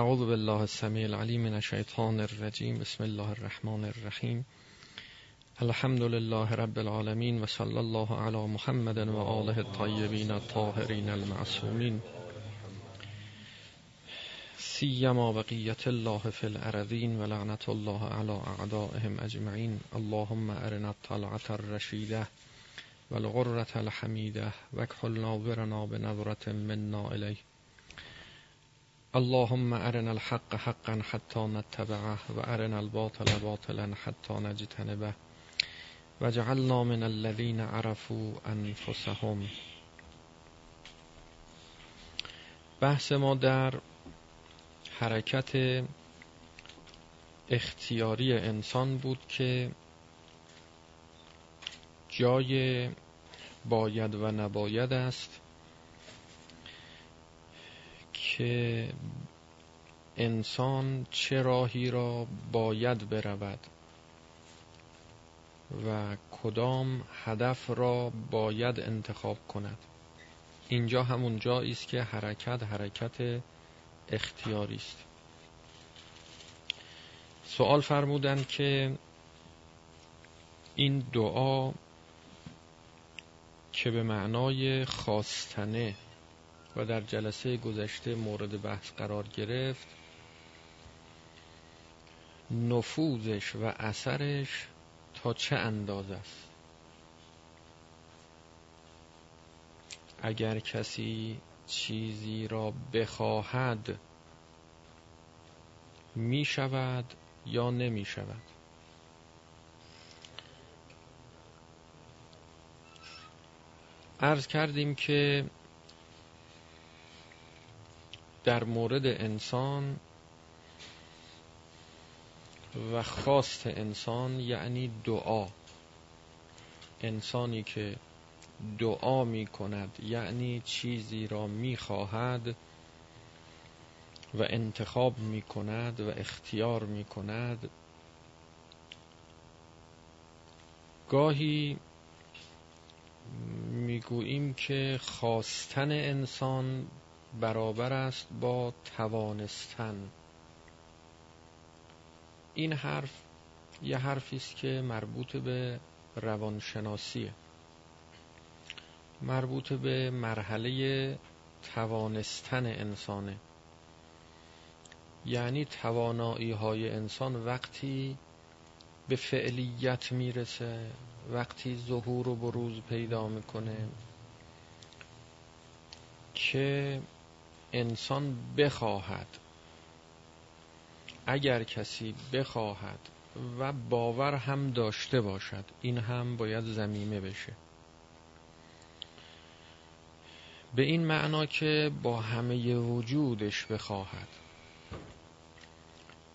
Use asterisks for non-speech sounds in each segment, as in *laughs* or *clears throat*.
اعوذ بالله السمیع العلیم من الشیطان الرجیم بسم الله الرحمن الرحیم الحمد لله رب العالمین و صلی الله علی محمد و آله الطیبین الطاهرین المعصومین سیما بقیت الله فی الارضین و الله علی اعدائهم اجمعین اللهم ارنا الطلعة الرشیده و الغرة الحمیده و کحل ناظرنا بنظرت منا الیه اللهم ارنا الحق حقا حتى نتبعه و ارنا الباطل باطلا حتى نجتنبه وجعلنا من الذين عرفوا انفسهم بحث ما در حرکت اختیاری انسان بود که جای باید و نباید است. که انسان چه راهی را باید برود و کدام هدف را باید انتخاب کند. اینجا همون جایی است که حرکت حرکت اختیاری است. سوال فرمودند که این دعا که به معنای خواستنه و در جلسه گذشته مورد بحث قرار گرفت نفوذش و اثرش تا چه اندازه است؟ اگر کسی چیزی را بخواهد می شود یا نمی شود؟ عرض کردیم که در مورد انسان و خواست انسان یعنی دعا. انسانی که دعا می کند یعنی چیزی را می خواهد و انتخاب می کند و اختیار می کند. گاهی می‌گوییم که خواستن انسان برابر است با توانستن. این حرف یه حرفی است که مربوط به روانشناسیه مربوط به مرحله توانستن انسانه. یعنی توانایی های انسان وقتی به فعلیت می‌رسه وقتی ظهور و بروز پیدا می‌کنه که انسان بخواهد اگر کسی بخواهد و باور هم داشته باشد این هم باید زمیمه بشه. به این معنا که با همه وجودش بخواهد.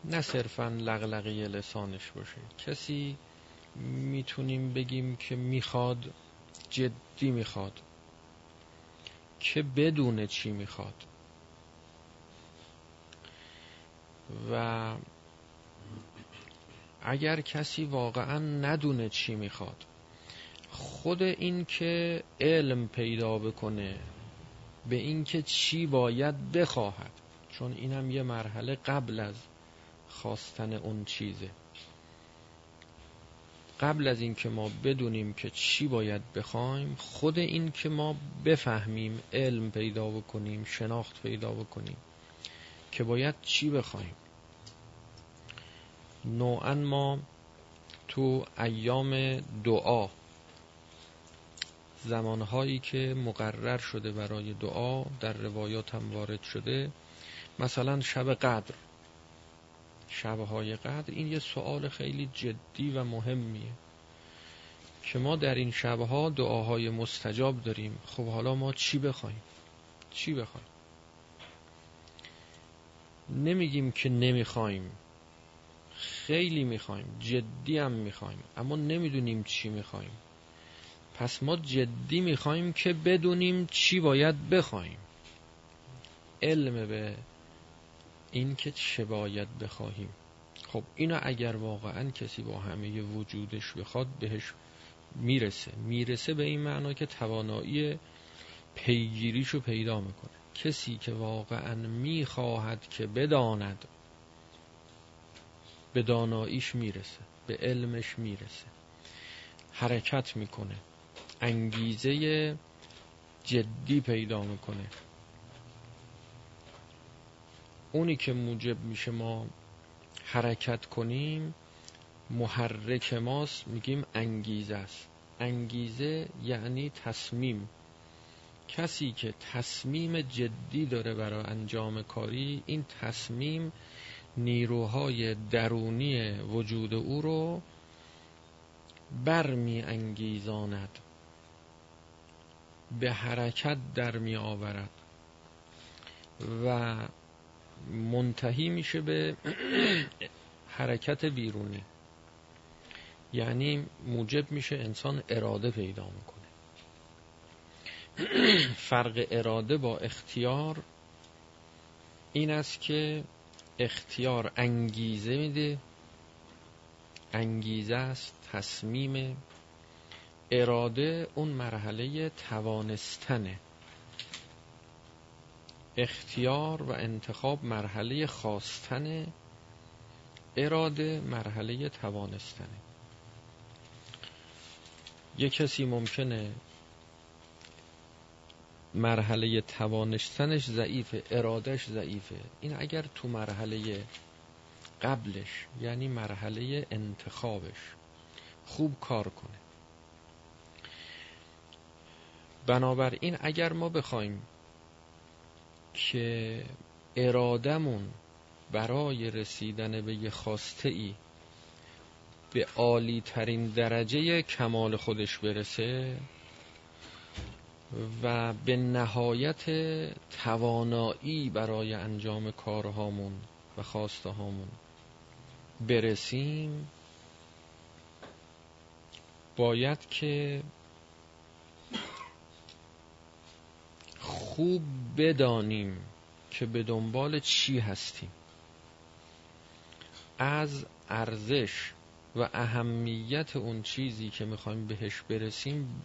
نه صرفا لغلقی لسانش باشه. کسی می‌تونیم بگیم که می‌خواد جدی می‌خواد که بدون چی می‌خواد. و اگر کسی واقعا ندونه چی می‌خواد خود این که علم پیدا بکنه به اینکه چی باید بخواهد چون اینم یه مرحله قبل از خواستن اون چیزه. قبل از اینکه ما بدونیم که چی باید بخوایم خود این که ما بفهمیم علم پیدا بکنیم شناخت پیدا بکنیم. که باید چی بخوایم؟ نوعا ما تو ایام دعا زمانهایی که مقرر شده برای دعا در روایات هم وارد شده مثلا شب قدر. شبهای قدر این یه سوال خیلی جدی و مهمیه که ما در این شبها دعاهای مستجاب داریم. خب حالا ما چی بخوایم؟ چی بخوایم؟ نمیگیم که نمی‌خوایم. خیلی می‌خوایم. جدی هم می‌خوایم. اما نمی‌دونیم چی می‌خوایم. پس ما جدی می‌خوایم که بدونیم چی باید بخوایم. علم به این که چه باید بخواهیم. خب اینو اگر واقعا کسی با همه وجودش بخواد بهش می‌رسه. می‌رسه به این معنا که توانایی پیگیریشو پیدا می‌کنه. کسی که واقعا می‌خواهد که بداند به داناییش می‌رسه به علمش می‌رسه. حرکت می‌کنه انگیزه جدی پیدا می‌کنه. اونی که موجب میشه ما حرکت کنیم محرک ماست میگیم انگیزه است. انگیزه یعنی تصمیم. کسی که تصمیم جدی داره برای انجام کاری این تصمیم نیروهای درونی وجود او رو برمی انگیزاند به حرکت در می آورد و منتهی میشه به *clears throat* حرکت بیرونی. یعنی موجب میشه انسان اراده پیدا می‌کنه. *clears throat* فرق اراده با اختیار این است که اختیار انگیزه میده. انگیزه است تصمیم. اراده اون مرحله توانستنه. اختیار و انتخاب مرحله خواستن اراده مرحله توانستنه. یه کسی ممکنه مرحله توانستنش ضعیفه ارادش ضعیفه. این اگر تو مرحله قبلش یعنی مرحله انتخابش خوب کار کنه. بنابراین اگر ما بخوایم که ارادمون برای رسیدن به یه خواسته ای به عالی ترین درجه کمال خودش برسه و به نهایت توانایی برای انجام کارهامون و خواسته هامون برسیم باید که خوب بدانیم که به دنبال چی هستیم. از ارزش و اهمیت اون چیزی که می‌خوایم بهش برسیم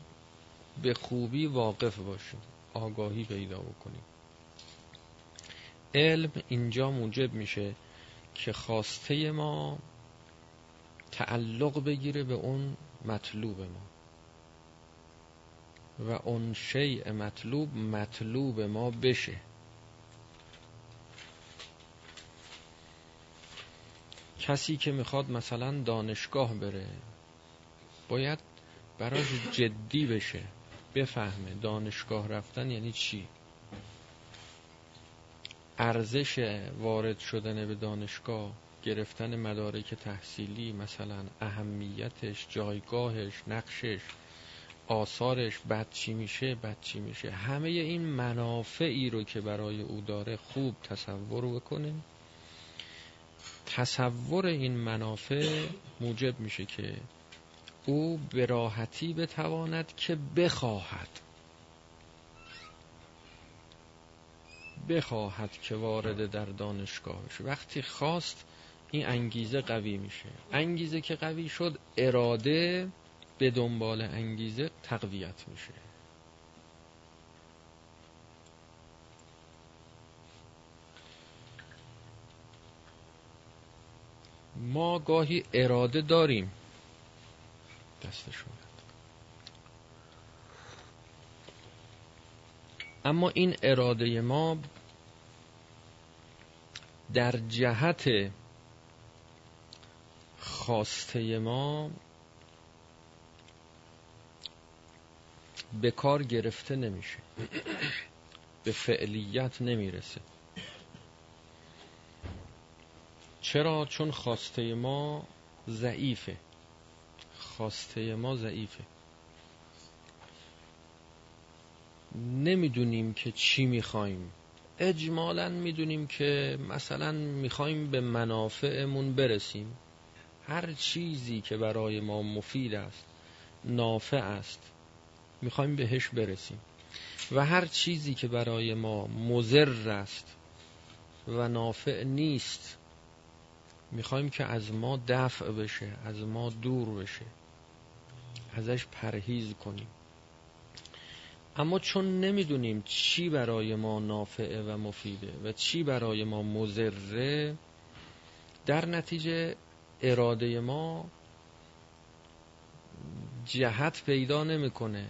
به خوبی واقف باشیم. آگاهی پیدا بکنیم. علم اینجا موجب میشه که خواسته ما تعلق بگیره به اون مطلوب ما. و اون شیء مطلوب مطلوب ما بشه. کسی که می‌خواد مثلا دانشگاه بره باید براش جدی بشه. بفهمه دانشگاه رفتن یعنی چی؟ ارزش وارد شدن به دانشگاه گرفتن مدارک تحصیلی مثلا اهمیتش جایگاهش نقشش آثارش بد چی میشه؟ بد چی میشه؟ همه این منافعی رو که برای او داره خوب تصور بکنه. تصور این منافع موجب میشه که او به راحتی بتواند که بخواهد. بخواهد که وارد در دانشگاه بشه. وقتی خواست این انگیزه قوی میشه. انگیزه که قوی شد اراده به دنبال انگیزه تقویت میشه. ما گاهی اراده داریم. دستشون اما این اراده ما در جهت خواسته ما به کار گرفته نمیشه. به فعلیت نمی‌رسه. چرا؟ چون خواسته ما ضعیفه. خواسته ما ضعیفه. نمی‌دونیم که چی می‌خوایم. اجمالا می‌دونیم که مثلا می‌خوایم به منافعمون برسیم. هر چیزی که برای ما مفید است نافع است می‌خوایم بهش برسیم. و هر چیزی که برای ما مزر است و نافع نیست می‌خوایم که از ما دفع بشه از ما دور بشه. ازش پرهیز کنیم. اما چون نمی‌دونیم چی برای ما نافعه و مفیده و چی برای ما مزره در نتیجه اراده ما جهت پیدا نمی‌کنه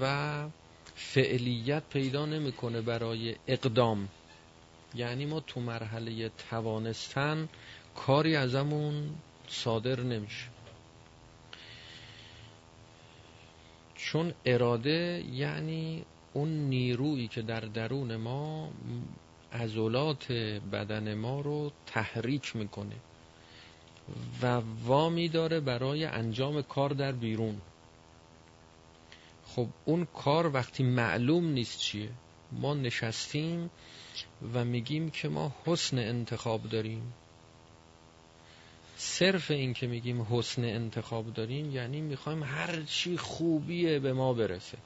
و فعلیت پیدا نمی‌کنه برای اقدام. یعنی ما تو مرحله توانستن کاری ازمون صادر نمیشه. چون اراده یعنی اون نیرویی که در درون ما عضلات بدن ما رو تحریک می‌کنه و وامی داره برای انجام کار در بیرون. خب اون کار وقتی معلوم نیست چیه؟ ما نشستیم و میگیم که ما حسن انتخاب داریم. صرف این که میگیم حسن انتخاب داریم یعنی می‌خوایم هر چی خوبیه به ما برسه.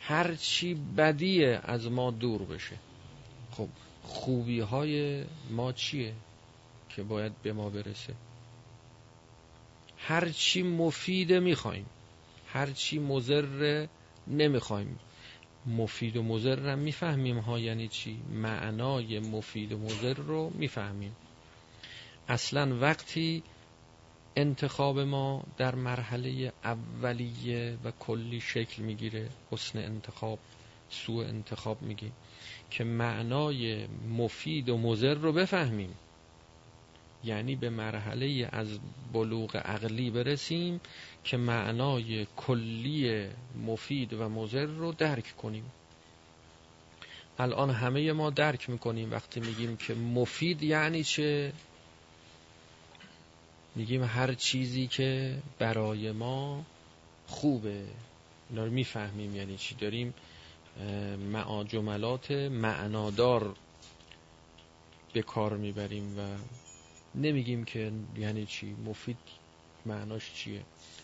هر چی بدیه از ما دور بشه. خب خوبی های ما چیه که باید به ما برسه؟ هر چی مفیده می‌خوایم هر چی مزر نمی‌خوایم. مفید و مزر هم می‌فهمیم ها یعنی چی؟ معنای مفید و مزر رو می‌فهمیم. اصلا وقتی انتخاب ما در مرحله اولیه و کلی شکل می‌گیره حسن انتخاب سوء انتخاب میگیم که معنای مفید و مزر رو بفهمیم. یعنی به مرحله از بلوغ عقلی برسیم که معنای کلی مفید و مزر رو درک کنیم. الان همه ما درک می‌کنیم وقتی میگیم که مفید یعنی چه؟ میگیم هر چیزی که برای ما خوبه. اینا رو می‌فهمیم یعنی چی. داریم جملات معنادار به کار می‌بریم و نمیگیم که یعنی چی مفید معناش چیه.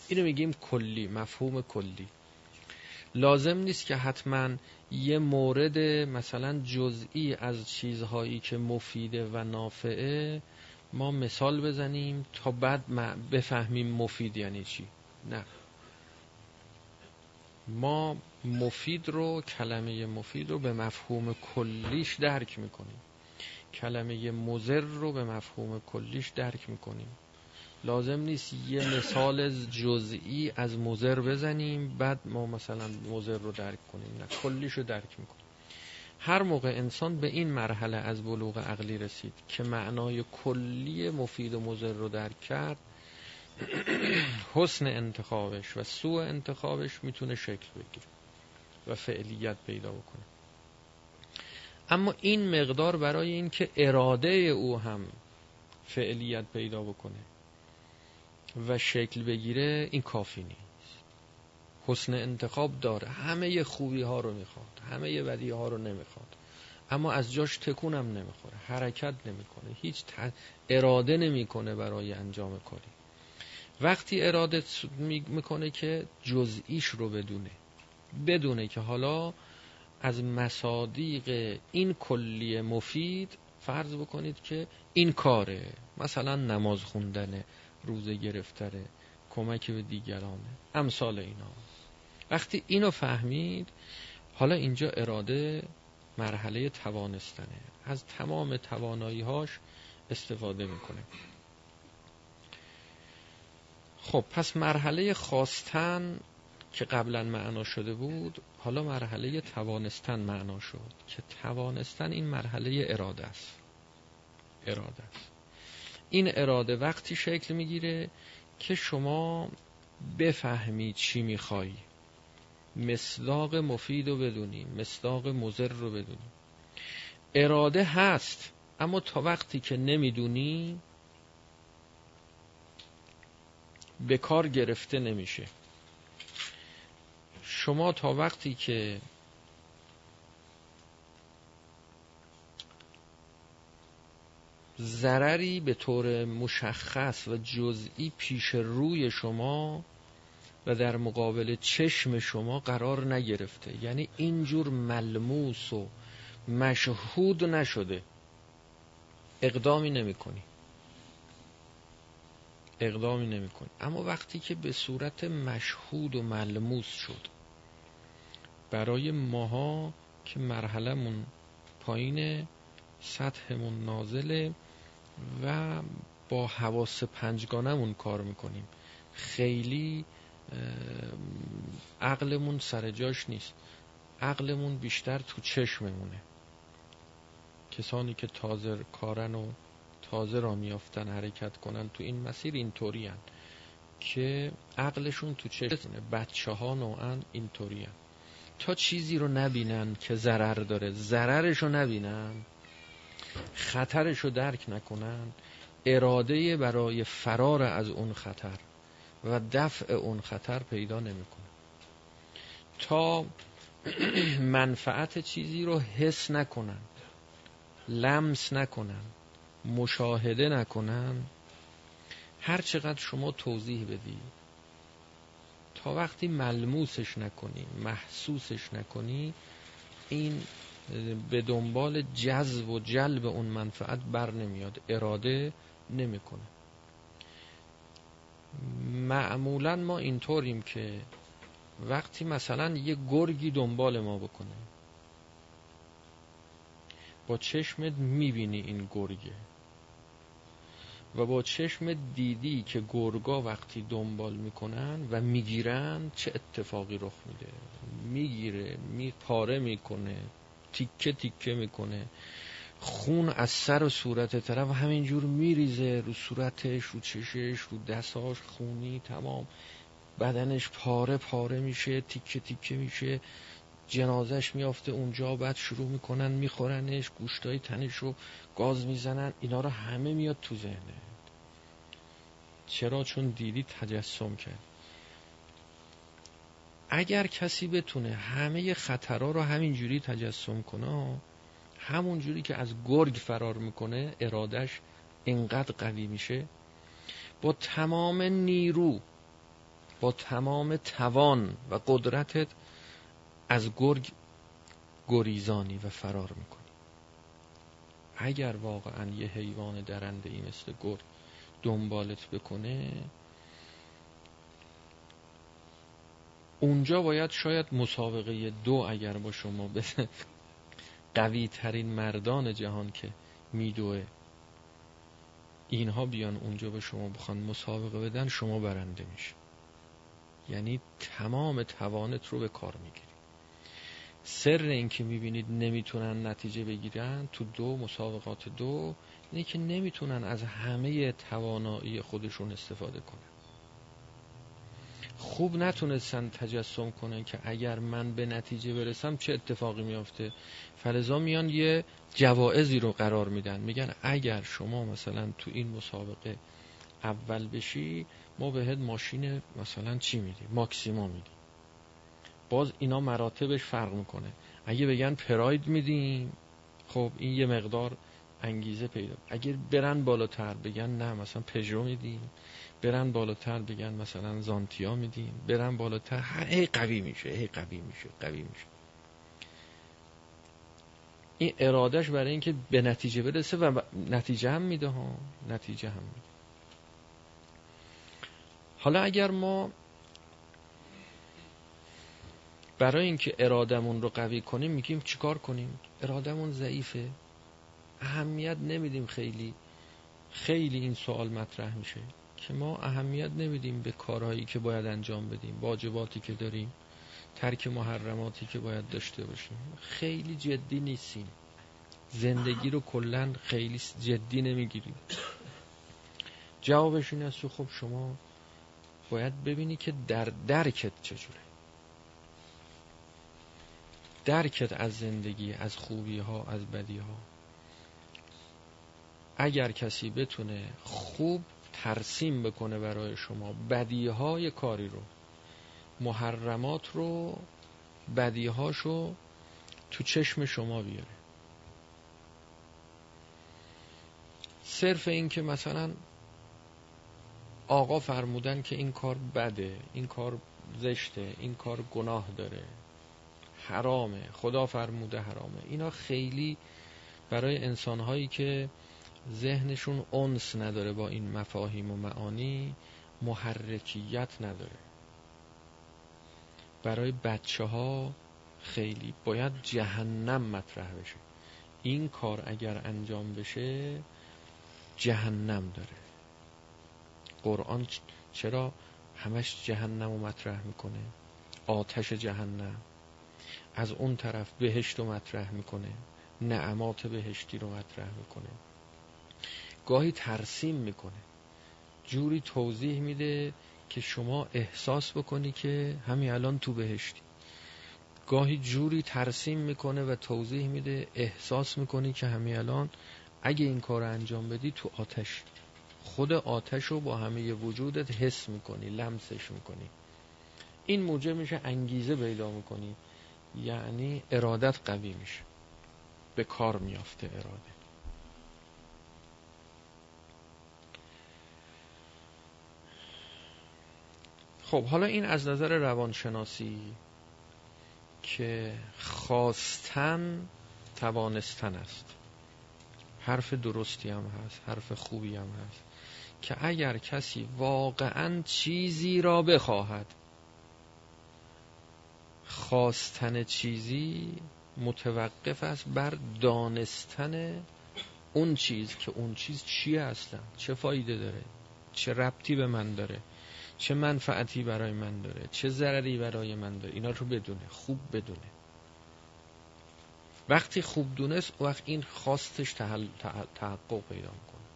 اینو میگیم کلی مفهوم کلی. لازم نیست که حتما یه مورد مثلا جزئی از چیزهایی که مفیده و نافعه ما مثال بزنیم تا بعد بفهمیم مفید یعنی چی. نه. ما مفید رو کلمه مفید رو به مفهوم کلیش درک می‌کنیم. کلمه مزر رو به مفهوم کلیش درک می‌کنیم. لازم نیست یه مثال جزئی از مزر بزنیم بعد ما مثلا مزر رو درک کنیم. نه کلیش رو درک می‌کنیم. هر موقع انسان به این مرحله از بلوغ عقلی رسید که معنای کلی مفید و مزر رو درک کرد *clears throat* حسن انتخابش و سوء انتخابش می‌تونه شکل بگیره و فعلیت پیدا بکنه. اما این مقدار برای اینکه اراده او هم فعلیت پیدا بکنه و شکل بگیره این کافی نیست. حسن انتخاب داره. همه خوبی ها رو می‌خواد. همه بدی ها رو نمی‌خواد. اما از جاش تکونم نمی‌خوره. حرکت نمی‌کنه. هیچ اراده نمی‌کنه برای انجام کاری. وقتی اراده می‌کنه که جزئیش رو بدونه. بدونه که حالا از مصادیق این کلی مفید فرض بکنید که این کاره. مثلا نماز خوندنه روزه گرفتره کمک به دیگرانه امثال اینا. وقتی اینو فهمید حالا اینجا اراده مرحله توانستنه. از تمام توانایی هاش استفاده می‌کنه. خب پس مرحله خواستن که قبلا معنا شده بود حالا مرحله توانستن معنا شد. که توانستن این مرحله اراده است. اراده است. این اراده وقتی شکل می‌گیره که شما بفهمی چی می‌خوای. مصداق مفید رو بدونی مصداق مزر رو بدونی. اراده هست اما تا وقتی که نمی‌دونی به کار گرفته نمیشه. شما تا وقتی که ضرری به طور مشخص و جزئی پیش روی شما و در مقابل چشم شما قرار نگرفته. یعنی اینجور ملموس و مشهود نشده. اقدامی نمی کنی اقدامی نمی کنی اما وقتی که به صورت مشهود و ملموس شد برای ماها که مرحلمون پایین سطحمون نازله و با حواس پنجگانمون کار می‌کنیم. خیلی عقلمون سر جاش نیست. عقلمون بیشتر تو چشممونه. کسانی که تازه کارن و تازه را میافتن حرکت کنن تو این مسیر اینطوری که عقلشون تو چشمه بچه ها نوعا اینطوری تا چیزی رو نبینن که ضرر داره. ضررش رو نبینن. خطرش رو درک نکنن اراده برای فرار از اون خطر و دفع اون خطر پیدا نمی‌کنه. تا *clears throat* منفعت چیزی رو حس نکنن لمس نکنن مشاهده نکنن هر چقدر شما توضیح بدی تا وقتی ملموسش نکنی محسوسش نکنی این به دنبال جذب و جلب اون منفعت بر نمیاد. اراده نمی‌کنه. معمولا ما اینطوریم که وقتی مثلا یه گرگی دنبال ما بکنه با چشمت می‌بینی این گرگه. و با چشم دیدی که گرگا وقتی دنبال می‌کنن و می‌گیرن چه اتفاقی رخ میده؟ می‌گیره می پاره می‌کنه. تیکه تیکه می‌کنه. خون از سر و صورت طرف همینجور میریزه. رو صورتش رو چشش رو دستاش خونی تمام. بدنش پاره پاره میشه تیکه تیکه میشه. جنازش میافته اونجا بعد شروع می‌کنن میخورنش. گوشتای تنش رو گاز می‌زنن. اینا رو همه میاد تو ذهنه چرا؟ چون دیدی تجسم کرد. اگر کسی بتونه همه خطرها رو همینجوری تجسم کنه همونجوری که از گرگ فرار می‌کنه ارادش اینقدر قوی میشه. با تمام نیرو با تمام توان و قدرتت از گرگ گریزانی و فرار می‌کنی. اگر واقعا یه حیوان درنده ای مثل گرگ دنبالت بکنه اونجا باید شاید مسابقه دو اگر با شما به قوی ترین مردان جهان که میدوه اینها بیان اونجا به شما بخوان مسابقه بدن شما برنده میشه یعنی تمام توانت رو به کار می‌گیری. سر این که می‌بینید نمی‌تونن نتیجه بگیرن تو دو مسابقات دو اینه که نمی‌تونن از همه توانایی خودشون استفاده کنن. خوب نتونستن تجسم کنن که اگر من به نتیجه برسم چه اتفاقی میافته. فلزا میان یه جوائزی رو قرار میدن. میگن اگر شما مثلا تو این مسابقه اول بشی ما بهت ماشین مثلا چی میدیم؟ ماکسیما میدیم. باز اینا مراتبش فرق می‌کنه. اگه بگن پراید میدیم خب این یه مقدار انگیزه پیدا اگر برن بالاتر بگن نه مثلا پژو میدیم. برن بالاتر بگن مثلا زانتیا میدیم. برن بالاتر هی قوی میشه هی قوی میشه قوی میشه. این ارادش برای اینکه به نتیجه برسه و نتیجه هم میده ها. نتیجه هم میده. حالا اگر ما برای اینکه ارادمون رو قوی کنیم میگیم چیکار کنیم؟ ارادمون ضعیفه. اهمیت نمیدیم خیلی خیلی این سوال مطرح میشه که ما اهمیت نمیدیم به کارهایی که باید انجام بدیم واجباتی که داریم ترک محرماتی که باید داشته باشیم. خیلی جدی نیستیم. زندگی رو کلا خیلی جدی نمی‌گیریم. جوابش این است خب شما باید ببینی که در درکت چجوره درکت از زندگی از خوبی ها از بدی ها اگر کسی بتونه خوب ترسیم بکنه برای شما بدیهای کاری رو محرمات رو بدیهاشو تو چشم شما بیاره. صرف این که مثلا آقا فرمودن که این کار بده این کار زشته این کار گناه داره حرامه خدا فرموده حرامه. اینا خیلی برای انسانهایی که ذهنشون اونس نداره با این مفاهیم و معانی محرکیت نداره. برای بچه ها خیلی باید جهنم مطرح بشه. این کار اگر انجام بشه جهنم داره. قرآن چرا همش جهنم رو مطرح می‌کنه؟ آتش جهنم. از اون طرف بهشت رو مطرح می‌کنه. نعمات بهشتی رو مطرح می‌کنه. گاهی ترسیم می‌کنه. جوری توضیح میده که شما احساس بکنی که همین الان تو بهشتی. گاهی جوری ترسیم می‌کنه و توضیح میده احساس می‌کنی که همین الان اگه این کار انجام بدی تو آتش. خود آتش رو با همه وجودت حس می‌کنی لمسش می‌کنی. این موجب میشه انگیزه پیدا می‌کنی. یعنی ارادت قوی میشه. به کار میافته اراده خب حالا این از نظر روانشناسی که خواستن توانستن است. حرف درستی هم هست حرف خوبی هم هست که اگر کسی واقعا چیزی را بخواهد خواستن چیزی متوقف است بر دانستن اون چیز که اون چیز چیه اصلا چه فایده داره چه ربطی به من داره. چه منفعتی برای من داره چه ضرری برای من داره اینا رو بدونه خوب بدونه. وقتی خوب دونست وقت این خواستش تحقق پیدا می‌کنه.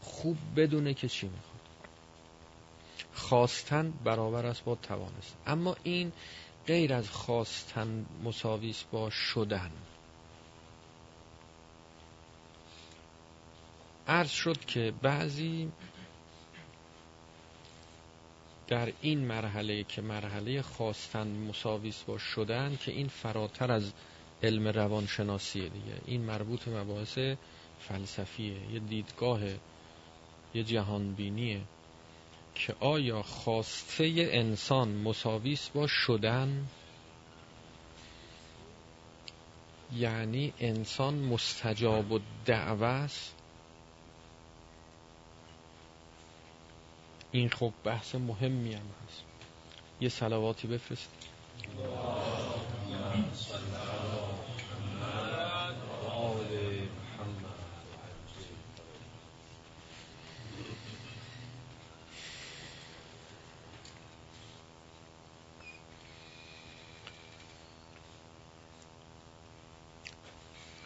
خوب بدونه که چی می‌خواد. خواستن برابر است با توانست. اما این غیر از خواستن مساویس با شدن. عرض شد که بعضی در این مرحله که مرحله خواستن مساویس با شدن که این فراتر از علم روانشناسیه دیگه. این مربوط مباحث فلسفیه. یه دیدگاه یه جهانبینیه که آیا خواسته انسان مساویس با شدن یعنی انسان مستجاب و است؟ این خب بحث مهمی هم هست. یه سلواتی بفرست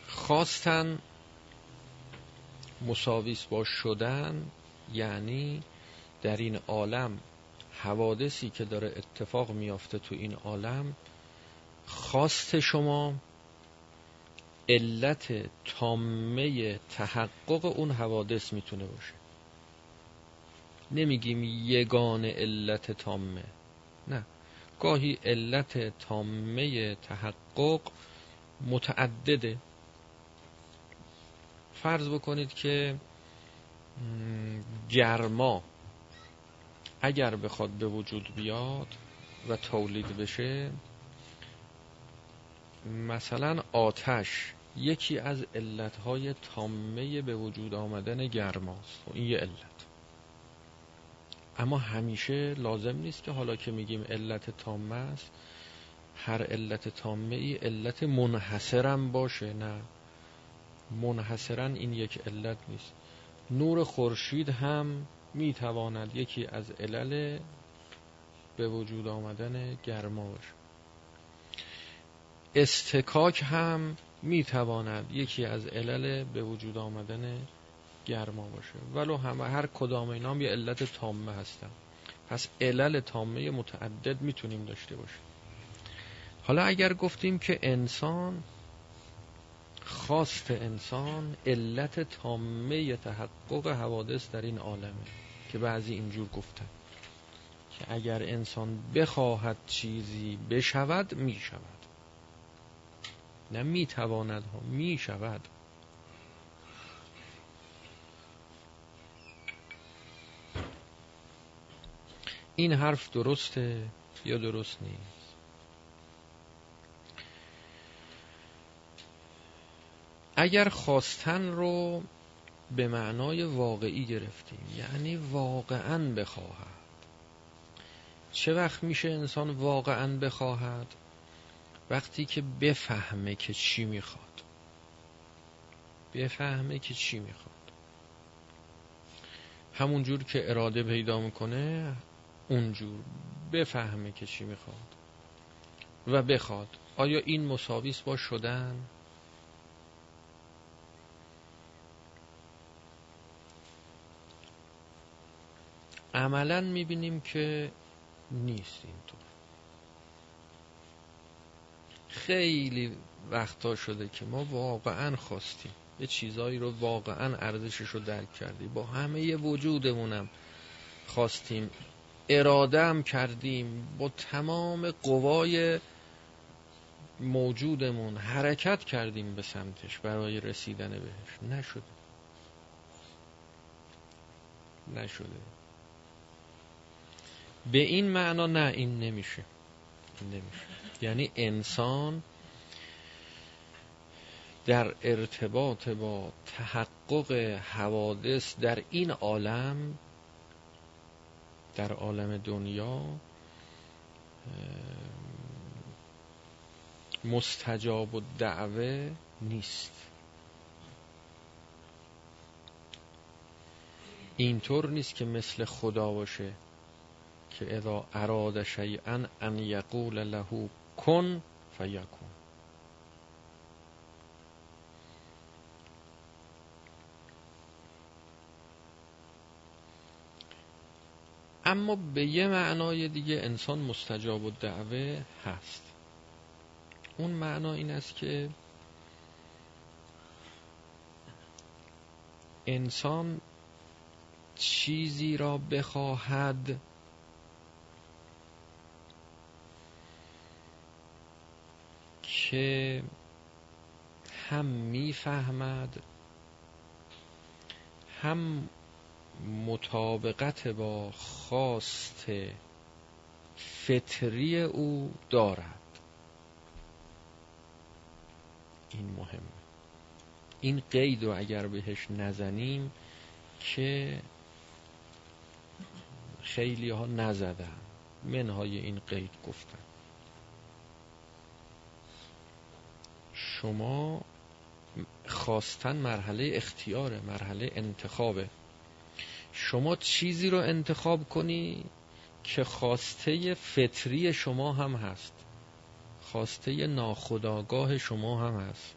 خواستن مساویس با شدن یعنی در این عالم حوادثی که داره اتفاق میافته تو این عالم خواست شما علت تامه تحقق اون حوادث می‌تونه باشه. نمیگیم یگان علت تامه. نه. گاهی علت تامه تحقق متعدده. فرض بکنید که گرما اگر بخواد به وجود بیاد و تولید بشه مثلا آتش یکی از علتهای تامه به وجود آمدن گرماست و این یه علت. اما همیشه لازم نیست که حالا که میگیم علت تامه است هر علت تامه ای علت منحصرم باشه. نه. منحصرا این یک علت نیست. نور خورشید هم می‌تواند یکی از علل به وجود آمدن گرما باشه. استکاک هم می‌تواند یکی از علل به وجود آمدن گرما باشه. ولو همه هر کدام اینا یه علت تامه هستن. پس علل تامه متعدد می‌تونیم داشته باشیم. حالا اگر گفتیم که انسان خواست انسان علت تامه تحقق حوادث در این عالمه. که بعضی اینجور گفتن که اگر انسان بخواهد چیزی بشود می شود نه می تواند ها می شود این حرف درسته یا درست نیست؟ اگر خواستن رو به معنای واقعی گرفتیم. یعنی واقعا بخواهد. چه وقت میشه انسان واقعا بخواهد؟ وقتی که بفهمه که چی می‌خواد. بفهمه که چی می‌خواد. همون جور که اراده پیدا می‌کنه اونجور بفهمه که چی می‌خواد. و بخواد. آیا این مساویس با شدن؟ عملا می‌بینیم که نیست اینطور خیلی وقتا شده که ما واقعا خواستیم. یه چیزایی رو واقعا ارزشش رو درک کردیم. با همه وجودمونم خواستیم. اراده هم کردیم. با تمام قوای موجودمون حرکت کردیم به سمتش برای رسیدن بهش. نشده. نشده. به این معنا نه این نمیشه. نمیشه. یعنی انسان در ارتباط با تحقق حوادث در این عالم در عالم دنیا مستجاب و دعوه نیست. اینطور نیست که مثل خدا باشه. که اذا اراد شیئا ان یقول له کن فیکون. اما به یه معنای دیگه انسان مستجاب و دعوه هست. اون معنا این است که انسان چیزی را بخواهد که هم می‌فهمد هم مطابقت با خواست فطری او دارد. این مهم. این قید رو اگر بهش نزنیم که خیلی ها نزدن. منهای این قید گفتن. شما خواستن مرحله اختیاره مرحله انتخابه. شما چیزی رو انتخاب کنی که خواسته فطری شما هم هست. خواسته ناخداگاه شما هم هست.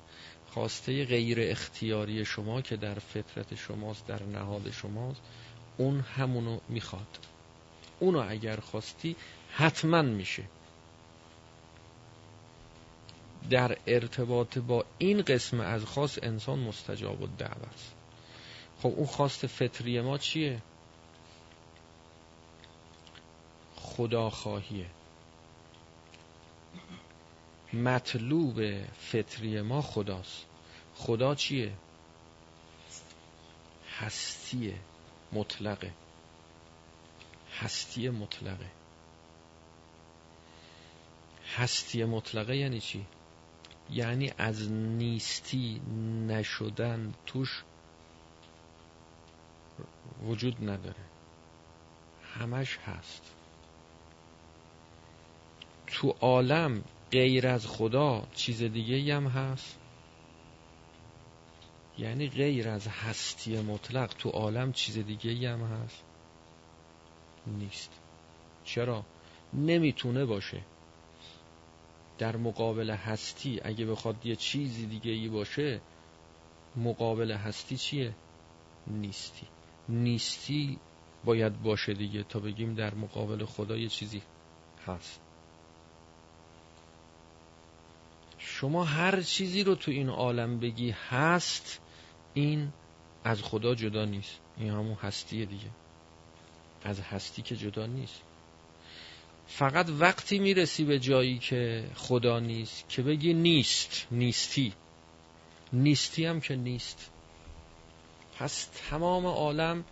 خواسته غیر اختیاری شما که در فطرت شماست در نهاد شماست اون همونو می‌خواد. اونو اگر خواستی حتما میشه. در ارتباط با این قسم از خاص انسان مستجاب و است. خب اون خواست فطری ما چیه؟ خداخواهیه مطلوب فطری ما خداست. خدا چیه؟ هستی مطلقه. هستی مطلقه. هستی مطلقه یعنی چی؟ یعنی از نیستی نشدن توش وجود نداره. همش هست. تو عالم غیر از خدا چیز دیگه هم هست؟ یعنی غیر از هستی مطلق تو عالم چیز دیگه هم هست؟ نیست. چرا؟ نمی‌تونه باشه. در مقابل هستی اگه بخواد یه چیزی دیگه ای باشه مقابل هستی چیه؟ نیستی. نیستی باید باشه دیگه تا بگیم در مقابل خدا یه چیزی هست. شما هر چیزی رو تو این عالم بگی هست این از خدا جدا نیست. این همون هستیه دیگه. از هستی که جدا نیست. فقط وقتی می‌رسی به جایی که خدا نیست که بگی نیست نیستی. نیستی هم که نیست. پس تمام عالم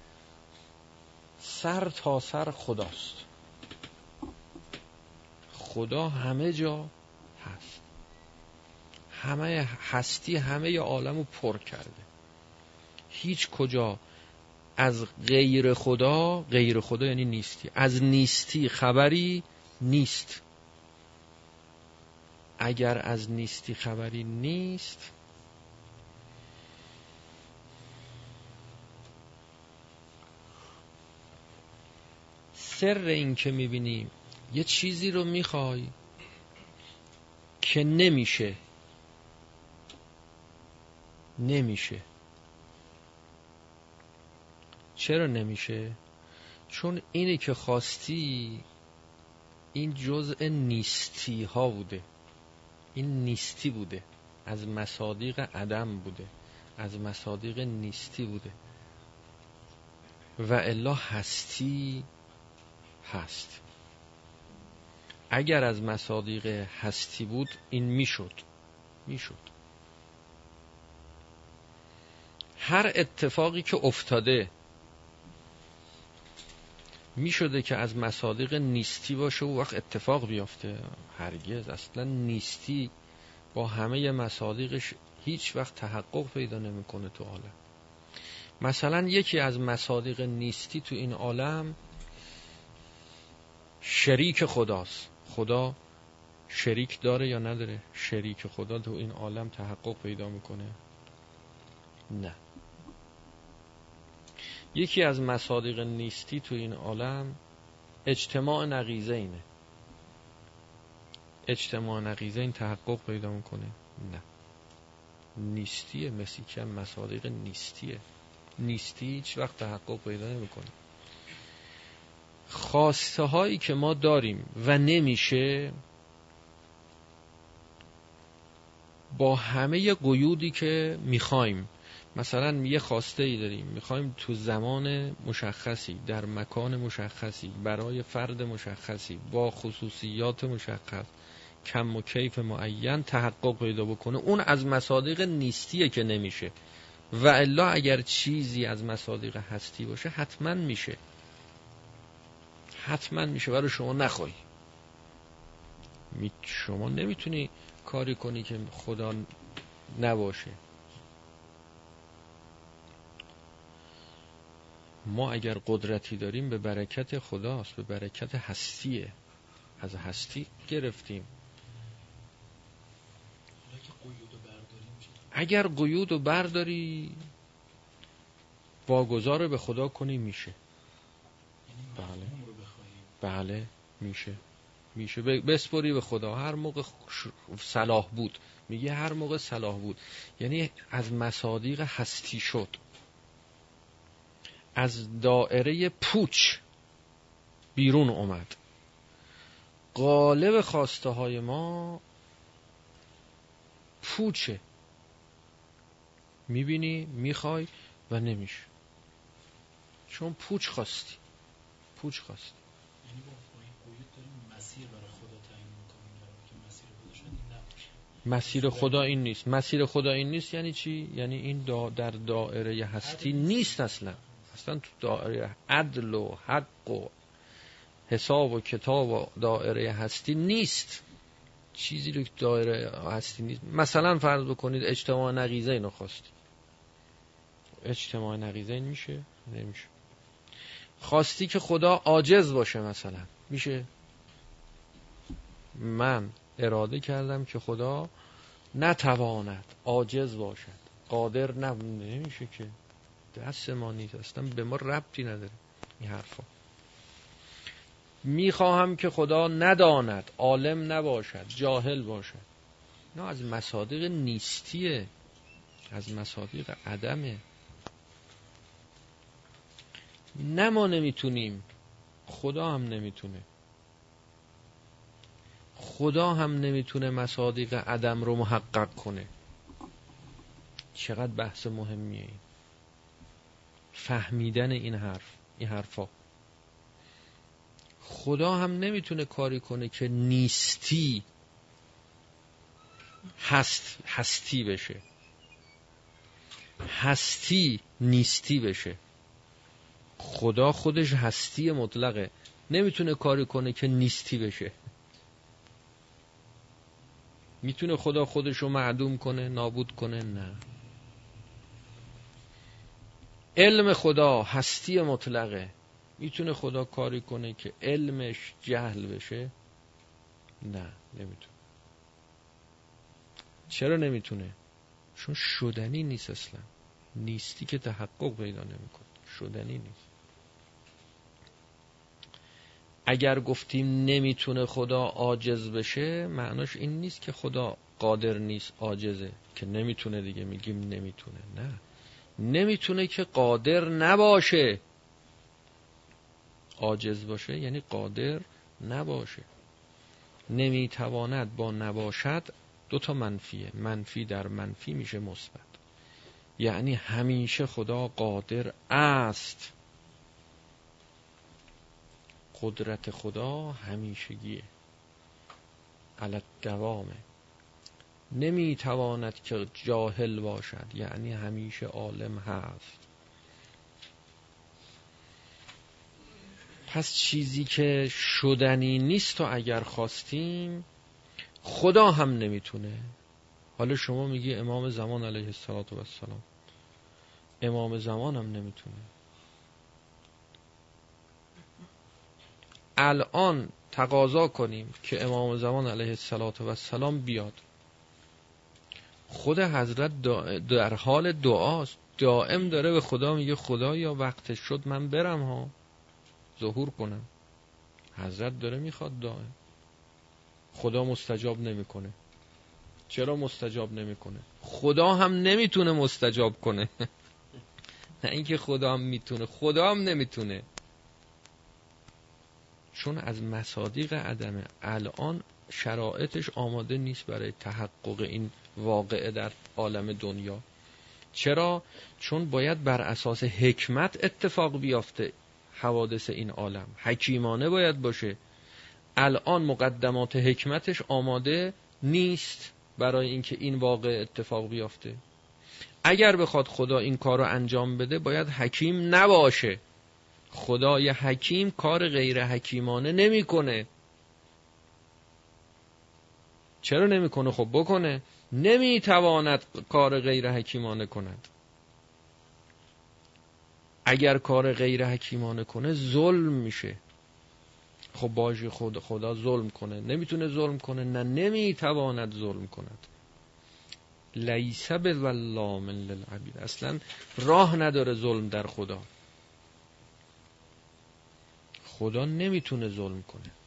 سر تا سر خداست. خدا همه جا هست. همه هستی همه عالم رو پر کرده. هیچ کجا از غیر خدا غیر خدا یعنی نیستی. از نیستی خبری نیست. اگر از نیستی خبری نیست سر این که می‌بینی یه چیزی رو می‌خوای که نمیشه. نمیشه. چرا نمیشه؟ چون اینی که خواستی این جزء نیستی ها بوده. این نیستی بوده. از مصادیق عدم بوده. از مصادیق نیستی بوده. و الا هستی هست. اگر از مصادیق هستی بود این می‌شد. می‌شد. هر اتفاقی که افتاده می شده که از مصادیق نیستی باشه و وقت اتفاق بیافته. هرگز. اصلا نیستی با همه مصادیقش هیچ وقت تحقق پیدا نمی‌کنه تو عالم. مثلا یکی از مصادیق نیستی تو این عالم شریک خداست. خدا شریک داره یا نداره؟ شریک خدا تو این عالم تحقق پیدا می‌کنه؟ نه. یکی از مصادیق نیستی تو این عالم اجتماع نقیزه اینه. اجتماع نقیزه این تحقق پیدا می‌کنه. نه. نیستیه مثل که مصادیق نیستیه. نیستی هیچ وقت تحقق پیدا نمی‌کنه. خواسته هایی که ما داریم و نمیشه با همه قیودی که می‌خوایم مثلا یه خواسته ای داریم. می‌خوایم تو زمان مشخصی در مکان مشخصی برای فرد مشخصی با خصوصیات مشخص کم و کیف معین تحقق پیدا بکنه. اون از مصادیق نیستیه که نمیشه. و الا اگر چیزی از مصادیق هستی باشه حتما میشه. حتما میشه. برای شما نخواهی. شما نمی‌تونی کاری کنی که خدا نباشه. ما اگر قدرتی داریم به برکت خداست به برکت هستیه. از هستی گرفتیم. اگر قیود و برداری واگذار به خدا کنی میشه. بله. بله میشه. میشه. بسپری به خدا. هر موقع صلاح بود. میگه هر موقع صلاح بود. یعنی از مصادیق هستی شد. از دائره پوچ بیرون اومد. قالب خواسته های ما پوچه. می‌بینی می‌خوای و نمیشه چون پوچ خواستی. پوچ خواستی. مسیر خدا این نیست. مسیر خدا این نیست یعنی چی؟ یعنی این در دائره هستی نیست اصلا. اصلا تو دائره عدل و حق و حساب و کتاب و دائره هستی نیست. چیزی رو که دائره هستی نیست. مثلا فرض بکنید اجتماع نقیزه اینو خواستی اجتماع نقیزه این میشه؟ نمیشه. خواستی که خدا عاجز باشه مثلا. میشه؟ من اراده کردم که خدا نتواند عاجز باشد. قادر نمیشه که. دست ما نیست. اصلا به ما ربطی نداره این حرفا. می‌خواهم که خدا نداند عالم نباشد جاهل باشد. نه از مصادیق نیستیه. از مصادیق عدمه. نه ما نمی‌تونیم. خدا هم نمی‌تونه. خدا هم نمی‌تونه مصادیق عدم رو محقق کنه. چقدر بحث مهمیه این. فهمیدن این حرف این حرفا. خدا هم نمی‌تونه کاری کنه که نیستی هست هستی بشه. هستی نیستی بشه. خدا خودش هستی مطلقه. نمی‌تونه کاری کنه که نیستی بشه. می‌تونه خدا خودش رو معدوم کنه نابود کنه؟ نه. علم خدا هستی مطلقه. می‌تونه خدا کاری کنه که علمش جهل بشه؟ نه نمی‌تونه. چرا نمی‌تونه؟ چون شدنی نیست اصلا. نیستی که تحقق پیدا نمی‌کنه. شدنی نیست. اگر گفتیم نمی‌تونه خدا عاجز بشه معناش این نیست که خدا قادر نیست عاجزه. که نمی‌تونه دیگه میگیم نمی‌تونه. نه. نمی‌تونه که قادر نباشه. عاجز باشه یعنی قادر نباشه. نمی‌تواند با نباشد دو تا منفیه. منفی در منفی میشه مثبت. یعنی همیشه خدا قادر است. قدرت خدا همیشگیه. علت دوامه. نمی‌تواند که جاهل باشد. یعنی همیشه عالم هست. پس چیزی که شدنی نیست و اگر خواستیم خدا هم نمی‌تونه. حالا شما میگی امام زمان علیه السلام امام زمان هم نمی‌تونه. الان تقاضا کنیم که امام زمان علیه السلام بیاد. خود حضرت در حال دعاست. دائم داره به خدا میگه خدا یا وقتش شد من برم ها. ظهور کنم. حضرت داره می‌خواد دائم. خدا مستجاب نمی‌کنه. چرا مستجاب نمی‌کنه؟ خدا هم نمی‌تونه مستجاب کنه. *laughs* نه اینکه خدا هم می‌تونه خدا هم نمی‌تونه. چون از مصادیق عدمه الان شرایطش آماده نیست برای تحقق این واقعه در عالم دنیا. چرا؟ چون باید بر اساس حکمت اتفاق بیافته حوادث این عالم. حکیمانه باید باشه. الان مقدمات حکمتش آماده نیست برای اینکه این واقع اتفاق بیافته. اگر بخواد خدا این کار رو انجام بده باید حکیم نباشه. خدای حکیم کار غیر حکیمانه نمی‌کنه. چرا نمی‌کنه؟ خب بکنه. نمی‌تواند کار غیر حکیمانه کند. اگر کار غیر حکیمانه کنه ظلم میشه. خب باشه خود خدا ظلم کنه. نمی‌تونه ظلم کنه نه نمی‌تواند ظلم کند. لیس به ولام للعبید. اصلا راه نداره ظلم در خدا. خدا نمی‌تونه ظلم کنه.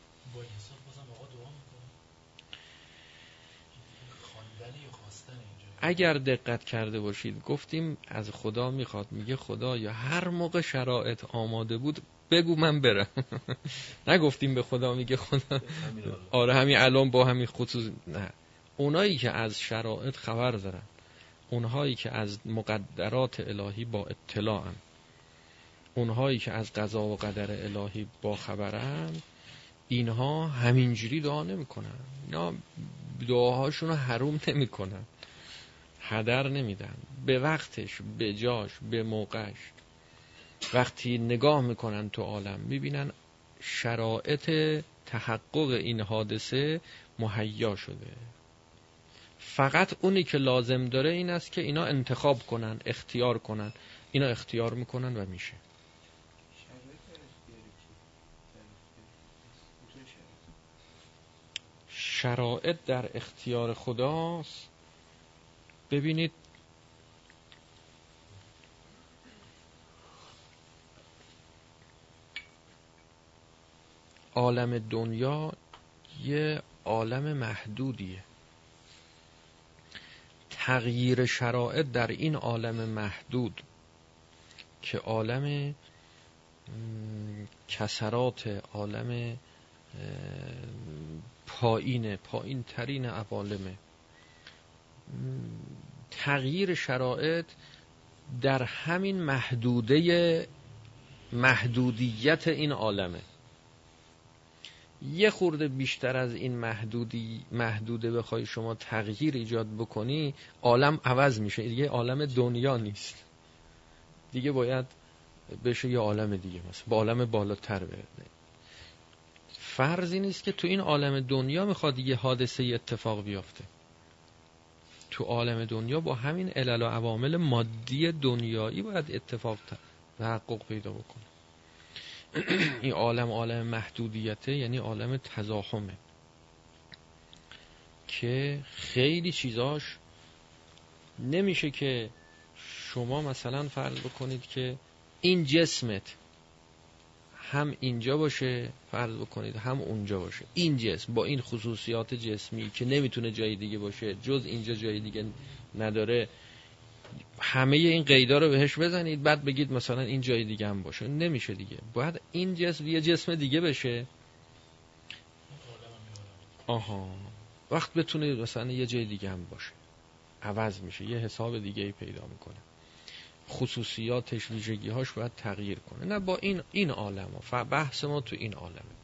اگر دقت کرده باشید گفتیم از خدا می‌خواد میگه خدا یا هر موقع شرایط آماده بود بگو من برم. *laughs* نگفتیم به خدا میگه خدا. آره همین الان با همین خصوص. نه. اونایی که از شرایط خبر دارن اونهایی که از مقدرات الهی با اطلاعن اونهایی که از قضا و قدر الهی با خبرن اینها همینجوری دعا نمی‌کنن. اینا دعاهاشون رو حروم نمی‌کنن. هدر نمیدن. به وقتش به جاش به موقعش. وقتی نگاه می‌کنن تو عالم می‌بینن شرایط تحقق این حادثه مهیا شده. فقط اونی که لازم داره این است که اینا انتخاب کنن اختیار کنن. اینا اختیار می‌کنن و میشه. شرایط در اختیار خداست. ببینید. عالم دنیا یه عالم محدودیه. تغییر شرایط در این عالم محدود که عالم کسرات عالم پایین پایین ترین عوالمه. تغییر شرایط در همین محدوده محدودیت این عالمه. یه خورده بیشتر از این محدودی محدوده بخوای شما تغییر ایجاد بکنی عالم عوض میشه. دیگه عالم دنیا نیست. دیگه باید بشه یه عالم دیگه مثلا. با عالم بالاتر بره. فرضی نیست که تو این عالم دنیا می‌خواد یه حادثه اتفاق بیفته تو عالم دنیا با همین علل و عوامل مادی دنیایی باید اتفاق تحقق پیدا بکنه. *clears throat* این عالم عالم محدودیته یعنی عالم تزاحمه که خیلی چیزاش نمیشه که شما مثلا فرض بکنید که این جسمت هم اینجا باشه فرض بکنید هم اونجا باشه. این جسم با این خصوصیات جسمی که نمی‌تونه جای دیگه باشه جز اینجا جای دیگه نداره همه این قیدا رو بهش بزنید بعد بگید مثلا این جای دیگه هم باشه. نمیشه دیگه. باید این جسم یه جسم دیگه بشه. آها. وقت بتونه مثلا یه جای دیگه هم باشه. عوض میشه. یه حساب دیگه ای پیدا می‌کنه. خصوصیاتش ویژگیهاش باید تغییر کنه. نه با این این عالم ها. بحث ما تو این عالمه.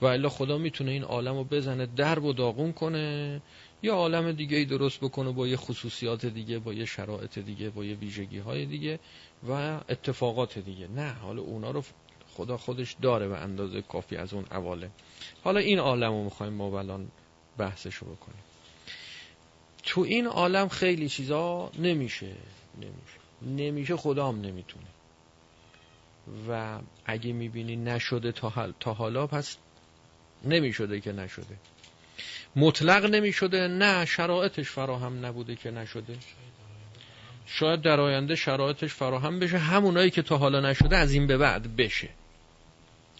و الا خدا می‌تونه این عالم رو بزنه درب و داغون کنه یا عالم دیگه ای درست بکنه با یه خصوصیات دیگه با یه شرایط دیگه با یه ویژگی های دیگه و اتفاقات دیگه. نه حالا اونا رو خدا خودش داره به اندازه کافی از اون اواله حالا این عالم رو می‌خوایم ما الان بحثش رو بکنیم. تو این عالم خیلی چیزا نمیشه. نمیشه. نمیشه خدا هم نمی‌تونه. و اگه می‌بینی نشده تا حالا پس نمی‌شده که نشده. مطلق نمی‌شده نه شرایطش فراهم نبوده که نشده. شاید در آینده شرایطش فراهم بشه همونایی که تا حالا نشده از این به بعد بشه.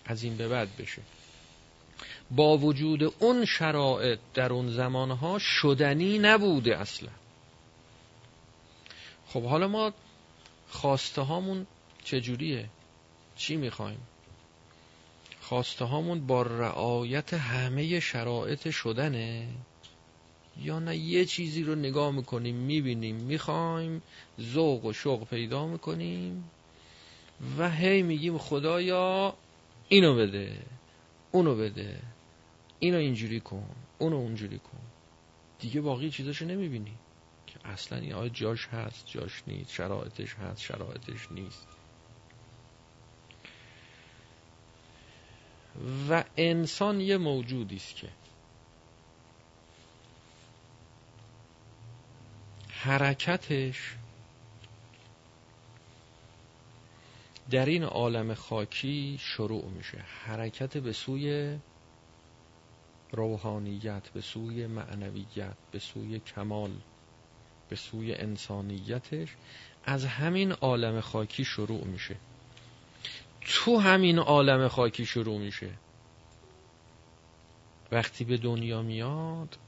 از این به بعد بشه. با وجود اون شرایط در اون زمانها شدنی نبوده اصلا. خب حالا ما خواسته هامون چجوریه؟ چی می‌خوایم؟ خواسته هامون با رعایت همه شرایط شدنه؟ یا نه یه چیزی رو نگاه می‌کنیم می‌بینیم می‌خوایم ذوق و شوق پیدا می‌کنیم و هی میگیم خدایا اینو بده اونو بده اینو اینجوری کن اونو اونجوری کن. دیگه باقی چیزاشو نمی‌بینی. اصلا یا جاش هست جاش نیست شرایطش هست شرایطش نیست. و انسان یه موجودی است که حرکتش در این عالم خاکی شروع میشه. حرکت به سوی روحانیت به سوی معنویت به سوی کمال. به سوی انسانیتش از همین عالم خاکی شروع میشه. تو همین عالم خاکی شروع میشه. وقتی به دنیا میاد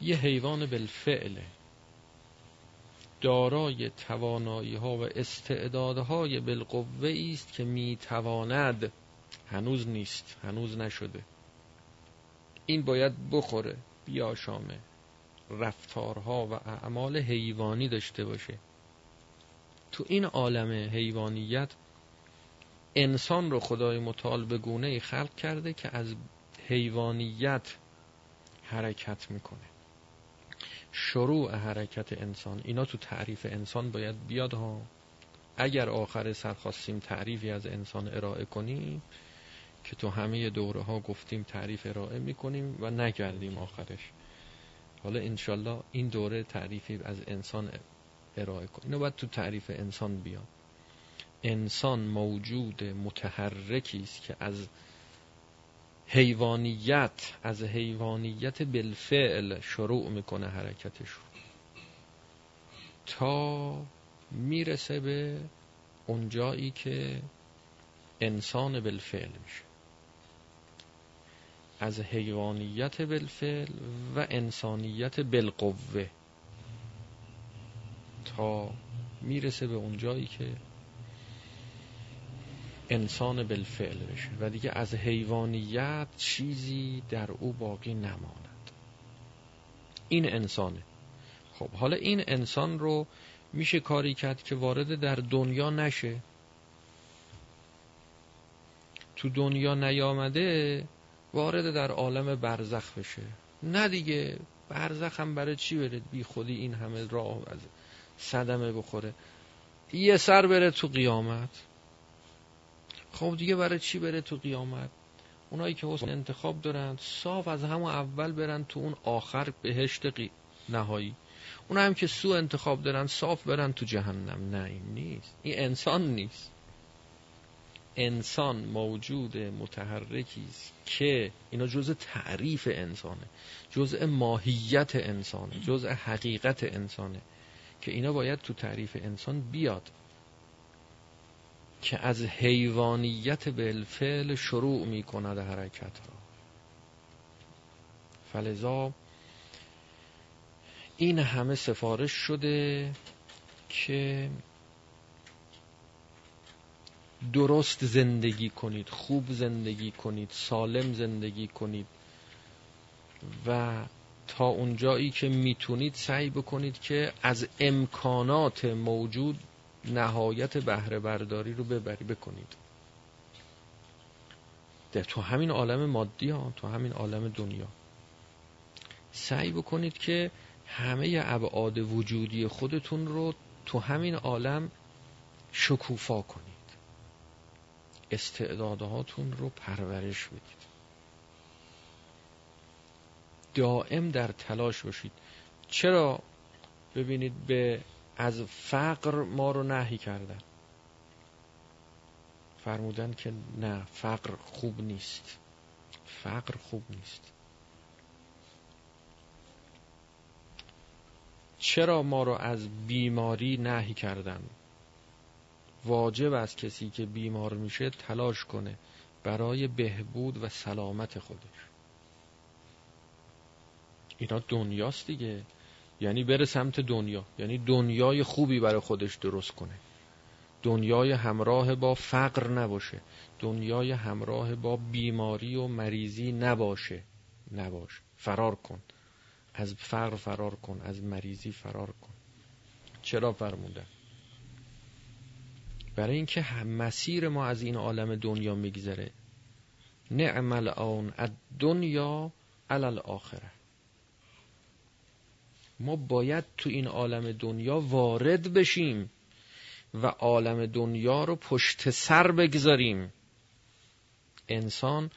یه حیوان بالفعله. دارای توانایی ها و استعدادهای بالقوه است که می‌تواند هنوز نیست هنوز نشده. این باید بخوره بیاشامه. رفتارها و اعمال حیوانی داشته باشه. تو این عالم حیوانیت انسان رو خدای متعال به گونه خلق کرده که از حیوانیت حرکت می‌کنه. شروع حرکت انسان. اینا تو تعریف انسان باید بیاد ها. اگر آخر سر خواستیم تعریفی از انسان ارائه کنیم که تو همه دوره ها گفتیم تعریف ارائه می‌کنیم و نکردیم آخرش. حالا انشالله این دوره تعریفی از انسان ارائه کنیم. اینو باید تو تعریف انسان بیاد انسان موجود متحرکی است که از حیوانیت از حیوانیت بالفعل شروع می‌کنه حرکتش رو تا می‌رسه به اونجایی که انسان بالفعل میشه. از حیوانیت بالفعل و انسانیت بالقوه تا می‌رسه به اونجایی که انسان بالفعل بشه و دیگه از حیوانیت چیزی در او باقی نماند. این انسانه. خب حالا این انسان رو میشه کاری کرد که وارد در دنیا نشه. تو دنیا نیامده وارد در عالم برزخ بشه. نه دیگه برزخ هم برای چی بره؟ بی خودی این همه راه از صدمه بخوره. یه سر بره تو قیامت. خب دیگه برای چی بره تو قیامت؟ اونایی که حسن انتخاب دارن صاف از همون اول برن تو اون آخر بهشت قی... نهایی. اون هم که سو انتخاب دارن صاف برن تو جهنم. نه این نیست. این انسان نیست. انسان موجود متحرکی است. که اینا جزء تعریف انسانه جزء ماهیت انسانه جزء حقیقت انسانه که اینا باید تو تعریف انسان بیاد. که از حیوانیت بالفعل شروع می کند حرکت را. فلذا این همه سفارش شده که درست زندگی کنید خوب زندگی کنید سالم زندگی کنید و تا اونجایی که می‌تونید سعی بکنید که از امکانات موجود نهایت بهره برداری رو ببری بکنید. در تو همین عالم مادی ها تو همین عالم دنیا. سعی بکنید که همه ابعاد وجودی خودتون رو تو همین عالم شکوفا کنید. استعدادهاتون رو پرورش بدید. دائم در تلاش باشید. چرا؟ ببینید به از فقر ما رو نهی کردن. فرمودن که نه فقر خوب نیست. فقر خوب نیست. چرا ما رو از بیماری نهی کردن؟ واجب است کسی که بیمار میشه تلاش کنه برای بهبود و سلامت خودش. اینا دنیاست دیگه. یعنی بره سمت دنیا. یعنی دنیای خوبی برای خودش درست کنه. دنیای همراه با فقر نباشه. دنیای همراه با بیماری و مریضی نباشه. نباشه. فرار کن. از فقر فرار کن. از مریضی فرار کن. چرا فرمودن؟ برای اینکه مسیر ما از این عالم دنیا میگذره. نعم الان دنیا علل آخره ما باید تو این عالم دنیا وارد بشیم و عالم دنیا رو پشت سر بگذاریم. انسان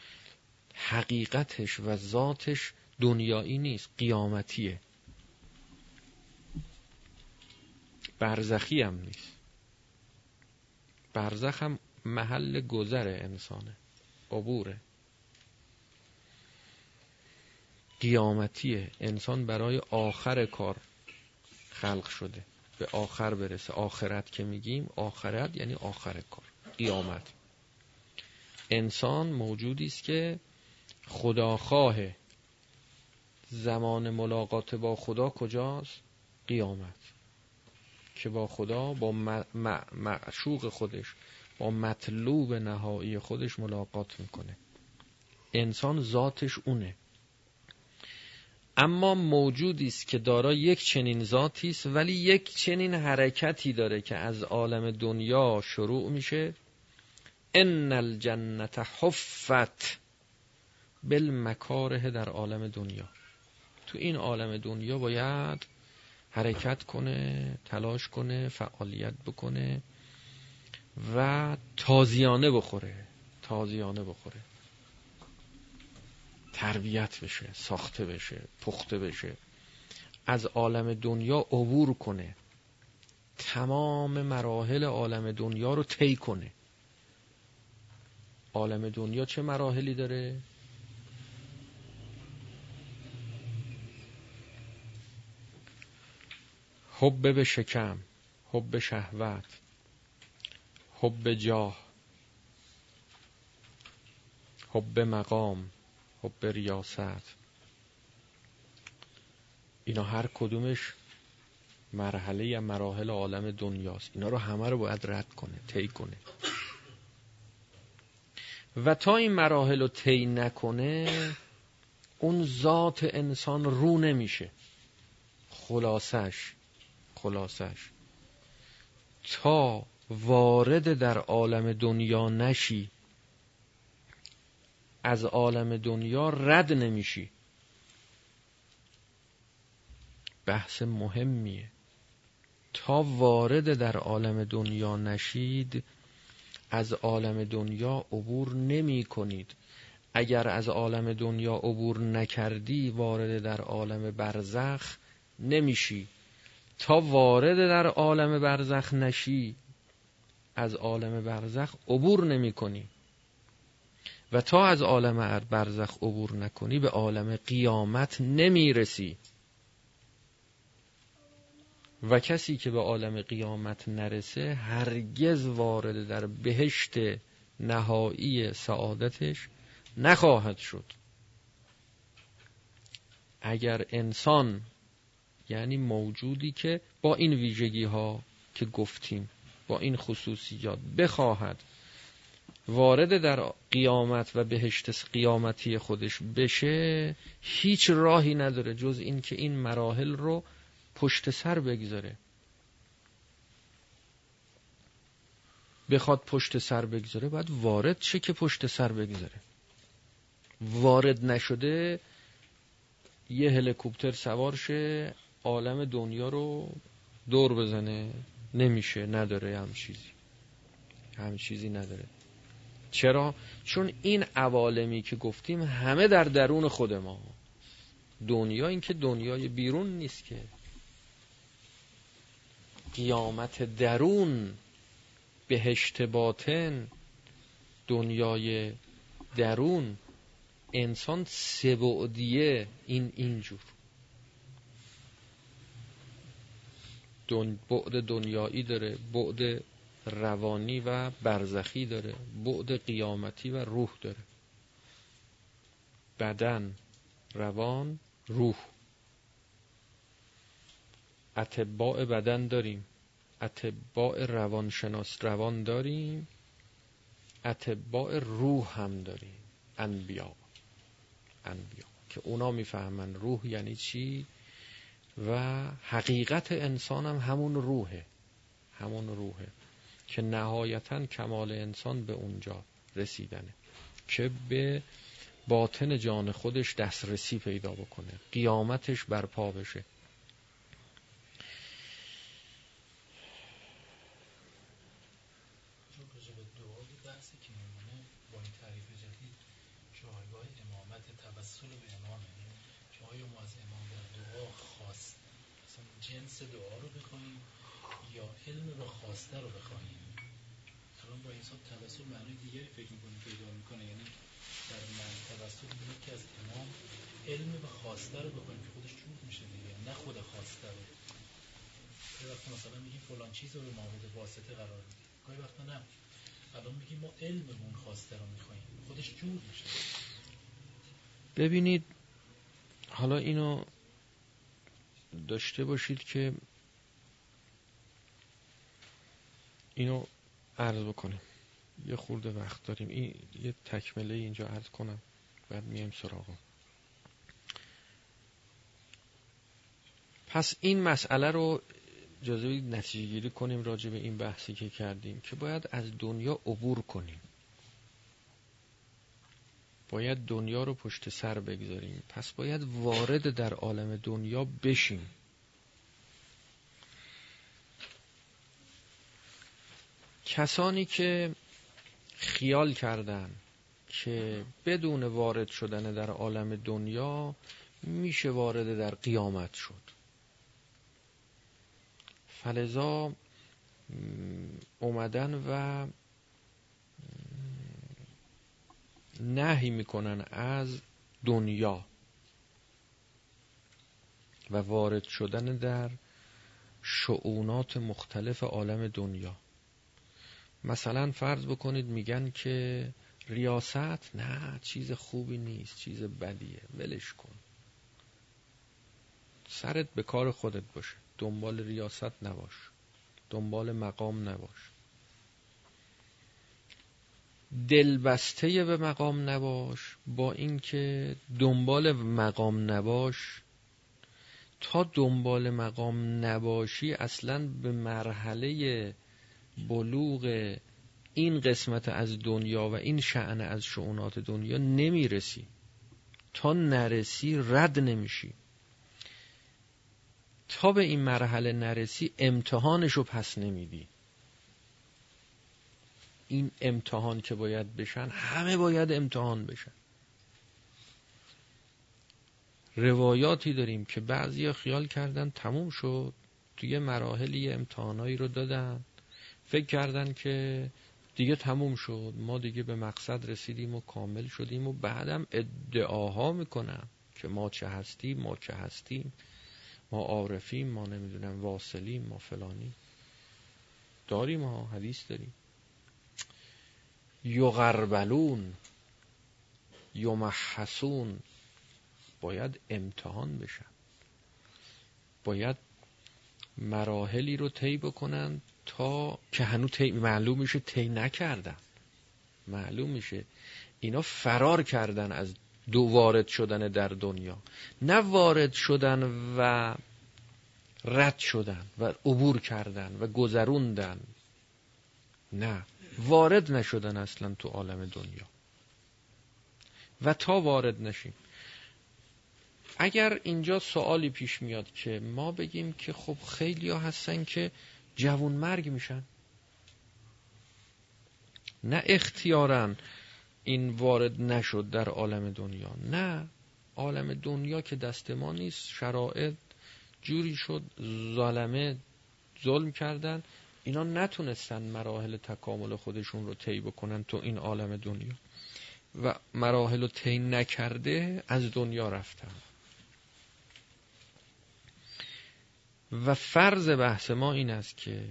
حقیقتش و ذاتش دنیایی نیست قیامتیه. برزخی هم نیست. برزخ هم محل گذر انسانه عبوره. قیامتیه. انسان برای آخر کار خلق شده. به آخر برسه. آخرت که میگیم آخرت یعنی آخر کار. قیامت. انسان موجودی است که خداخواه زمان ملاقات با خدا کجاست؟ قیامت. که با خدا با معشوق خودش با مطلوب نهایی خودش ملاقات می‌کنه. انسان ذاتش اونه. اما موجودی است که دارا یک چنین ذاتی است ولی یک چنین حرکتی داره که از عالم دنیا شروع میشه. ان الجنت حفت بالمکاره در عالم دنیا. تو این عالم دنیا باید حرکت کنه تلاش کنه فعالیت بکنه و تازیانه بخوره تازیانه بخوره. تربیت بشه ساخته بشه پخته بشه. از عالم دنیا عبور کنه. تمام مراحل عالم دنیا رو طی کنه. عالم دنیا چه مراحلی داره؟ حب به شکم حب شهوت حب جاه حب مقام حب ریاست. اینا هر کدومش مرحله یا مراحل عالم دنیاست. اینا رو همه رو باید رد کنه طی کنه. و تا این مراحل رو طی نکنه اون ذات انسان رو نمیشه. خلاصش. خلاصش. تا وارد در عالم دنیا نشی از عالم دنیا رد نمیشی. بحث مهمیه. تا وارد در عالم دنیا نشید از عالم دنیا عبور نمی کنید اگر از عالم دنیا عبور نکردی وارد در عالم برزخ نمیشی. تا وارد در عالم برزخ نشی از عالم برزخ عبور نمی کنی. و تا از عالم برزخ عبور نکنی به عالم قیامت نمی رسی. و کسی که به عالم قیامت نرسه هرگز وارد در بهشت نهایی سعادتش نخواهد شد. اگر انسان یعنی موجودی که با این ویژگی ها که گفتیم با این خصوصیات بخواهد وارد در قیامت و بهشت قیامتی خودش بشه هیچ راهی نداره جز این که این مراحل رو پشت سر بگذاره. بخواد پشت سر بگذاره باید وارد شه که پشت سر بگذاره. وارد نشده یه هلیکوپتر سوار شه عالم دنیا رو دور بزنه نمیشه نداره هم چیزی. هم چیزی نداره. چرا؟ چون این عوالمی که گفتیم همه در درون خود ما. دنیا این که دنیای بیرون نیست که. قیامت درون بهشت باطن دنیای درون. انسان سبعدیه این اینجور. دن... بعد دنیایی داره بعد روانی و برزخی داره بعد قیامتی و روح داره. بدن روان روح. اتباع بدن داریم. اتباع روانشناس روان داریم. اتباع روح هم داریم. انبیا. انبیا. که اونا می‌فهمن روح یعنی چی؟ و حقیقت انسان هم همون روحه. همون روحه. که نهایتا کمال انسان به اونجا رسیدنه. که به باطن جان خودش دسترسی پیدا بکنه. قیامتش برپا بشه. جنس دعا رو بخوایم یا علم رو خواسته رو بخوایم؟ الان با انسان توسل معنی دیگری فکر می‌کنه پیدا می‌کنه. یعنی در من توسل که از امام علم و خواسته رو بخوایم که خودش چوب میشه دیگه نه خود خواسته رو. گاهی وقتا مثلا میگیم فلان چیز رو معامل واسطه قرار میدیم. گاهی وقتا نه. الان میگیم ما علم اون خواسته رو می‌خوایم. خودش جور میشه. ببینید حالا اینو داشته باشید که اینو عرض بکنیم یه خورده وقت داریم. این یه تکمله اینجا عرض کنم. بعد میایم سراغم پس این مسئله رو اجازه نتیجه گیری کنیم راجع به این بحثی که کردیم که باید از دنیا عبور کنیم. باید دنیا رو پشت سر بگذاریم. پس باید وارد در عالم دنیا بشیم. کسانی که خیال کردن که بدون وارد شدن در عالم دنیا میشه وارد در قیامت شد. فلزا اومدن و نهی می‌کنن از دنیا و وارد شدن در شعونات مختلف عالم دنیا. مثلا فرض بکنید میگن که ریاست نه چیز خوبی نیست چیز بدیه ولش کن. سرت به کار خودت باشه. دنبال ریاست نباش. دنبال مقام نباش. دلبسته به مقام نباش با اینکه دنبال مقام نباش. تا دنبال مقام نباشی اصلا به مرحله بلوغ این قسمت از دنیا و این شعن از شعونات دنیا نمی‌رسی. تا نرسی رد نمیشی. تا به این مرحله نرسی امتحانشو پس نمیدی. این امتحان که باید بشن؟ همه باید امتحان بشن. روایاتی داریم که بعضیا خیال کردن تموم شد توی مراحلی امتحانایی رو دادن. فکر کردن که دیگه تموم شد ما دیگه به مقصد رسیدیم و کامل شدیم و بعدم ادعاها می‌کنن که ما چه هستیم ما چه هستیم. ما عارفیم ما نمی‌دونم واصلیم ما فلانی داریم ها حدیث داریم. یغربلون یمحسون باید امتحان بشن باید مراحلی رو طی بکنن تا که هنوز طی معلوم میشه طی نکردن. معلوم میشه. اینا فرار کردن از دو وارد شدن در دنیا. نه وارد شدن و رد شدن و عبور کردن و گذروندن. نه. وارد نشدن اصلا تو عالم دنیا. و تا وارد نشیم. اگر اینجا سوالی پیش میاد که ما بگیم که خب خیلی ها هستن که جوون مرگ میشن. نه اختیارن این وارد نشد در عالم دنیا. نه عالم دنیا که دست ما نیست شرایط جوری شد ظالمه ظلم کردن. اینا نتونستن مراحل تکامل خودشون رو طی بکنن تو این عالم دنیا. و مراحل رو طی نکرده از دنیا رفتن. و فرض بحث ما این است که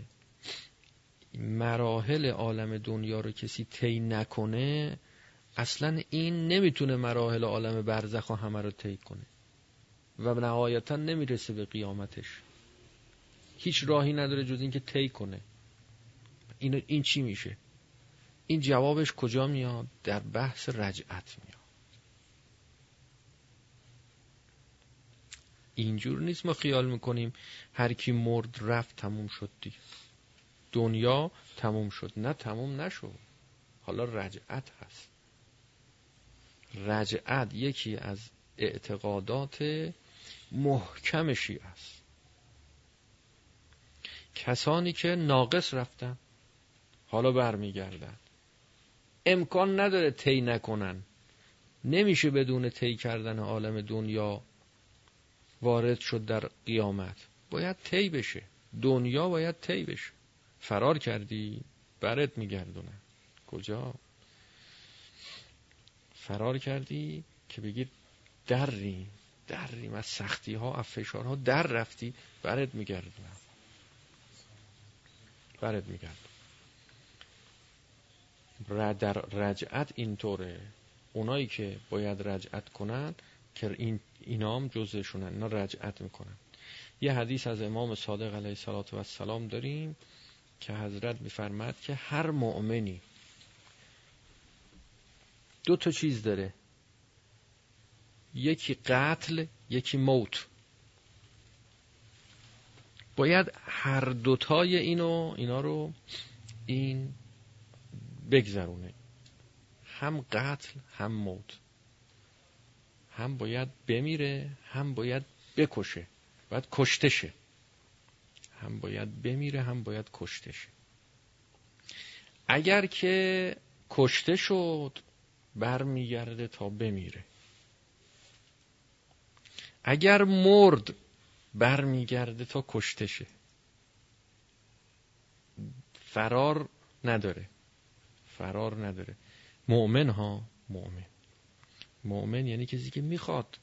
مراحل عالم دنیا رو کسی طی نکنه اصلا این نمی‌تونه مراحل عالم برزخ و همه رو طی کنه. و نهایتا نمی‌رسه به قیامتش. هیچ راهی نداره جز اینکه طی کنه. این این چی میشه؟ این جوابش کجا میاد؟ در بحث رجعت میاد. اینجور نیست ما خیال می‌کنیم هر کی مرد رفت تموم شد دیگه. دنیا تموم شد. نه تموم نشد. حالا رجعت هست. رجعت یکی از اعتقادات محکم شیعه است. کسانی که ناقص رفتن حالا برمیگردن. امکان نداره طی نکنن. نمیشه بدون طی کردن عالم دنیا وارد شد در قیامت. باید طی بشه. دنیا باید طی بشه. فرار کردی برت میگردونن. کجا؟ فرار کردی که بگید دریم دریم. از سختی ها از فشارها در رفتی برت میگردونم برت میگردونم در رجعت اینطوره. اونایی که باید رجعت کنن که این اینام جزشونن اینا رجعت می‌کنن. یه حدیث از امام صادق علیه و السلام داریم که حضرت میفرماد که هر مؤمنی دو تا چیز داره. یکی قتل یکی موت. باید هر دوتای اینو اینا رو این بگذرونه. هم قتل هم موت. هم باید بمیره هم باید بکشه. باید کشته شه. هم باید بمیره هم باید کشته شه. اگر که کشته شد برمیگرده تا بمیره. اگر مرد برمیگرده تا کشته شه. فرار نداره. فرار نداره. مؤمن ها مؤمن. مؤمن یعنی کسی که می‌خواد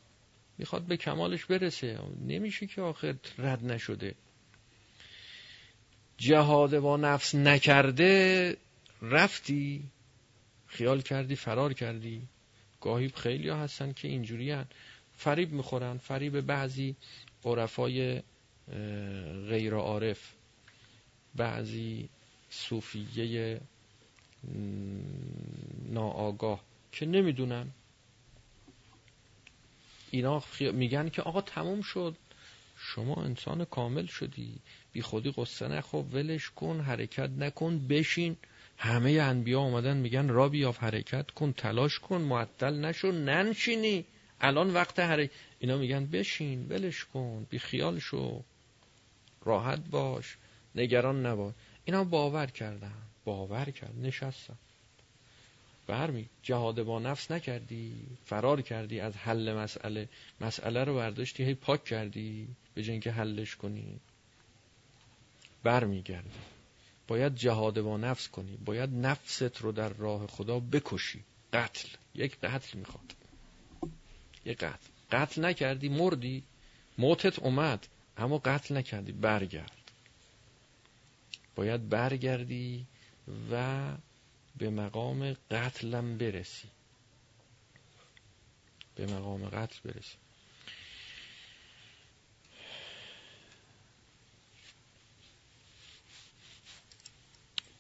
می‌خواد به کمالش برسه. نمیشه که آخر رد نشده. جهاد با نفس نکرده رفتی خیال کردی فرار کردی. گاهی خیلی ها هستن که اینجوری هن. فریب می‌خورن فریب بعضی عرفای غیر عارف. بعضی صوفیه ناآگاه که نمی‌دونن. اینا میگن که آقا تموم شد. شما انسان کامل شدی. بی خودی قصه نخواب ولش کن حرکت نکن بشین. همه انبیا آمدن میگن را بیاف حرکت کن تلاش کن معطل نشو ننشینی. الان وقت حرکت. اینا میگن بشین ولش کن بی خیال شو راحت باش نگران نباش. اینا باور کردن باور کرد نشستن. برمی جهاد با نفس نکردی فرار کردی از حل مسئله. مسئله رو برداشتی هی پاک کردی به که حلش کنی. برمیگردی. باید جهاد با نفس کنی. باید نفست رو در راه خدا بکشی. قتل. یک قتل می‌خواد. یک قتل. قتل نکردی مردی. موتت اومد اما قتل نکردی. برگرد. باید برگردی و به مقام قتلم برسی. به مقام قتل برسی.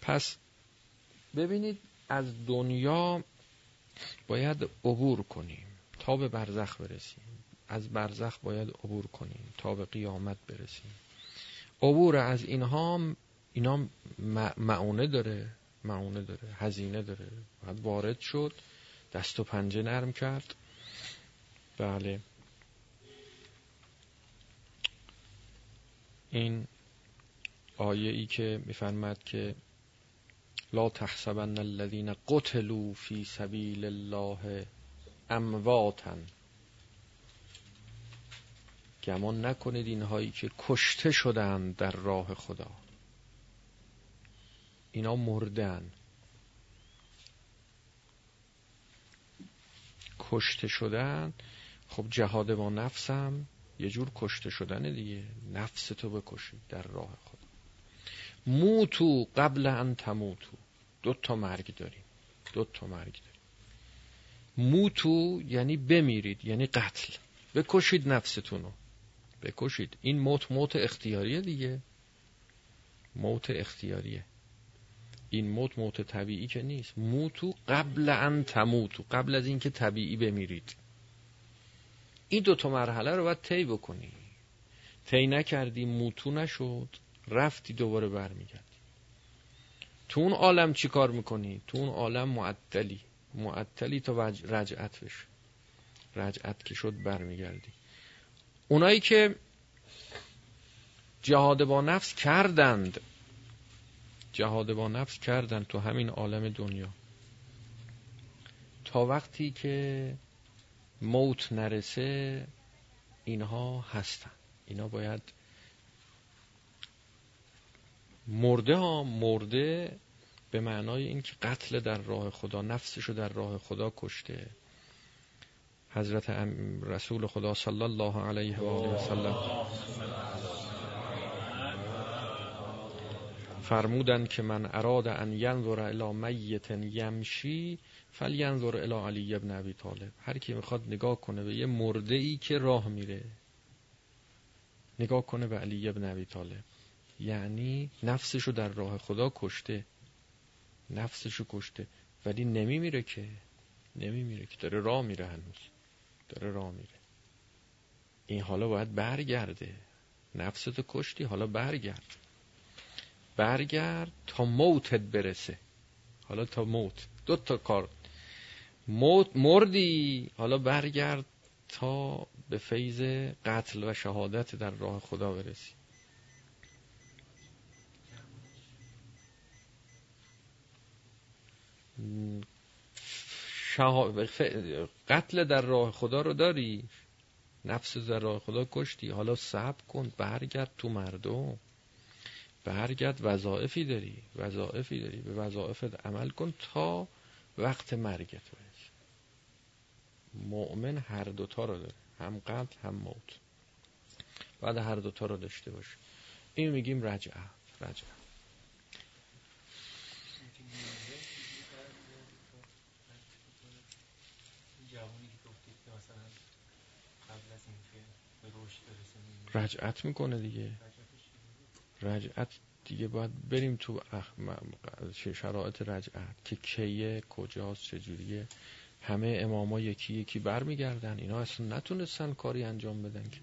پس ببینید از دنیا باید عبور کنیم. تا به برزخ برسیم. از برزخ باید عبور کنیم تا به قیامت برسیم. عبور از اینها اینا معونه داره معونه داره هزینه داره. باید وارد شد دست و پنجه نرم کرد. بله. این آیه ای که میفرماد که لا تحسبن الذين قتلوا في سبيل الله امواتا گمان نکنید اینهایی که کشته شدند در راه خدا. اینا مردن. کشته شدن. خب جهاد با نفسم. یه جور کشته شدن دیگه. نفس تو بکشید در راه خدا. موتو قبل ان تموتو. دو تا مرگ داریم. دو تا مرگ داریم. موتو یعنی بمیرید یعنی قتل. بکشید نفستون رو بکشید. این موت موت اختیاریه دیگه. موت اختیاریه. این موت موت طبیعی که نیست. موتو قبل ان تموتو قبل از اینکه طبیعی بمیرید. این دو تا مرحله رو باید طی بکنی. طی نکردی موتو نشد رفتی دوباره برمیگردی. تو اون عالم چی کار می‌کنی؟ تو اون عالم معطلی معطلی تا رجعت بشه. رجعت که شد برمیگردی. اونایی که جهاد با نفس کردند جهاد با نفس کردند تو همین عالم دنیا. تا وقتی که موت نرسه اینها هستن. اینا باید مرده ها مرده به معنای اینکه قتل در راه خدا نفسشو در راه خدا کشته. حضرت رسول خدا صلی الله علیه و آله و سلم فرمودن که من اراد ان ینظر الی میت یمشی فلینظر الی علی ابن ابی طالب. هر کی می‌خواد نگاه کنه به یه مرده ای که راه میره نگاه کنه به علی ابن ابی طالب. یعنی نفسشو در راه خدا کشته. نفسشو کشته. ولی نمیمیره که. نمیمیره که. داره راه میره هنوز. داره راه میره. این حالا باید برگرده. نفستو کشتی حالا برگرد. برگرد تا موتت برسه. حالا تا موت. دو تا کار. موت مردی. حالا برگرد تا به فیض قتل و شهادت در راه خدا برسی. قتل در راه خدا رو داری؟ نفس در راه خدا کشتی. حالا صبر کن برگرد تو مردم. برگرد وظائفی داری. وظائفی داری. به وظائفت عمل کن تا وقت مرگت برسه مؤمن هر دوتا رو داره. هم قتل هم موت. بعد هر دوتا رو داشته باشه این میگیم رجعه. رجعه. رجعت می‌کنه دیگه. رجعت دیگه باید بریم تو شرایط رجعت که کیه کجاست چجوریه. همه اماما یکی یکی برمیگردن. اینا اصلا نتونستن کاری انجام بدن که.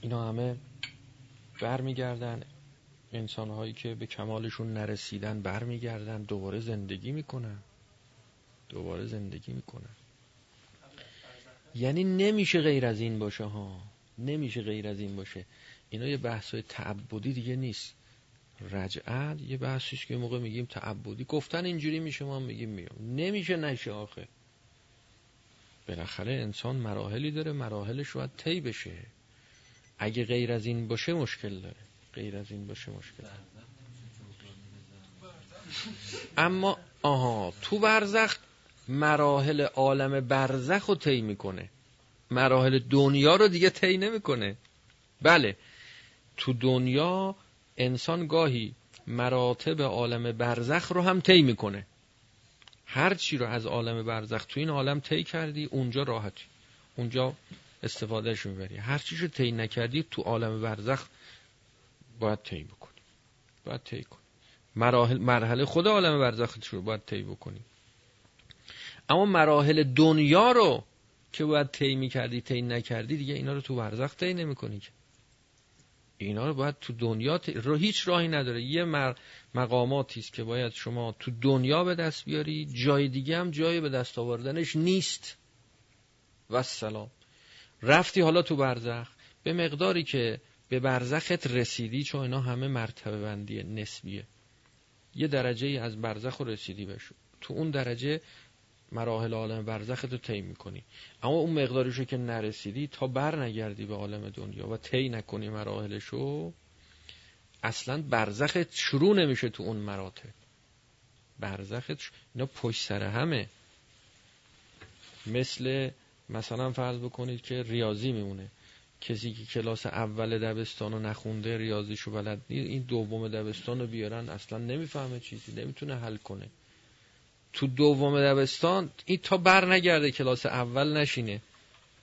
اینا همه برمیگردن. انسان هایی که به کمالشون نرسیدن برمیگردن. دوباره زندگی می‌کنن. دوباره زندگی می‌کنن. یعنی نمیشه غیر از این باشه ها. نمیشه غیر از این باشه. اینا یه بحث های تعبدی دیگه نیست. رجعت یه بحثیش که موقع میگیم تعبدی. گفتن اینجوری میشه ما میگیم میام. نمیشه نشه آخه. بالاخره انسان مراحلی داره مراحلش باید طی بشه. اگه غیر از این باشه مشکل داره. غیر از این باشه مشکل. اما آها تو برزخ مراحل عالم برزخ رو طی می‌کنه. مراحل دنیا رو دیگه طی نمی‌کنه. بله. تو دنیا انسان گاهی مراتب عالم برزخ رو هم طی می‌کنه. هر چی رو از عالم برزخ تو این عالم طی کردی اونجا راحتی. اونجا استفادهش می‌بری. هر چیشو طی نکردی تو عالم برزخ باید طی بکنی. باید طی کنی. مراحل مرحله خود عالم برزخ رو باید طی بکنی. اما مراحل دنیا رو که باید طی می‌کردی طی نکردی دیگه اینا رو تو برزخ طی نمی‌کنی اینا رو باید تو دنیا رو هیچ راهی نداره. یه مقاماتی است که باید شما تو دنیا به دست بیاری جای دیگه هم جای به دست آوردنش نیست. و سلام رفتی حالا تو برزخ به مقداری که به برزخت رسیدی چون اینا همه مرتبه بندی نسبیه. یه درجه ای از برزخ رو رسیدی بشو تو اون درجه مراحل عالم برزخ رو طی می‌کنی. اما اون مقداریشو که نرسیدی تا بر نگردی به عالم دنیا و طی نکنی مراحلشو اصلا برزخت شروع نمیشه تو اون مراتب. برزخت اینا پشت سر همه. مثل مثلا فرض بکنید که ریاضی میمونه. کسی که کلاس اول دبستان رو نخونده ریاضیشو بلد نیست. این دوم دبستان رو بیارن اصلا نمی‌فهمه چیزی نمی‌تونه حل کنه. تو دوم دبستان این تا بر نگرده کلاس اول نشینه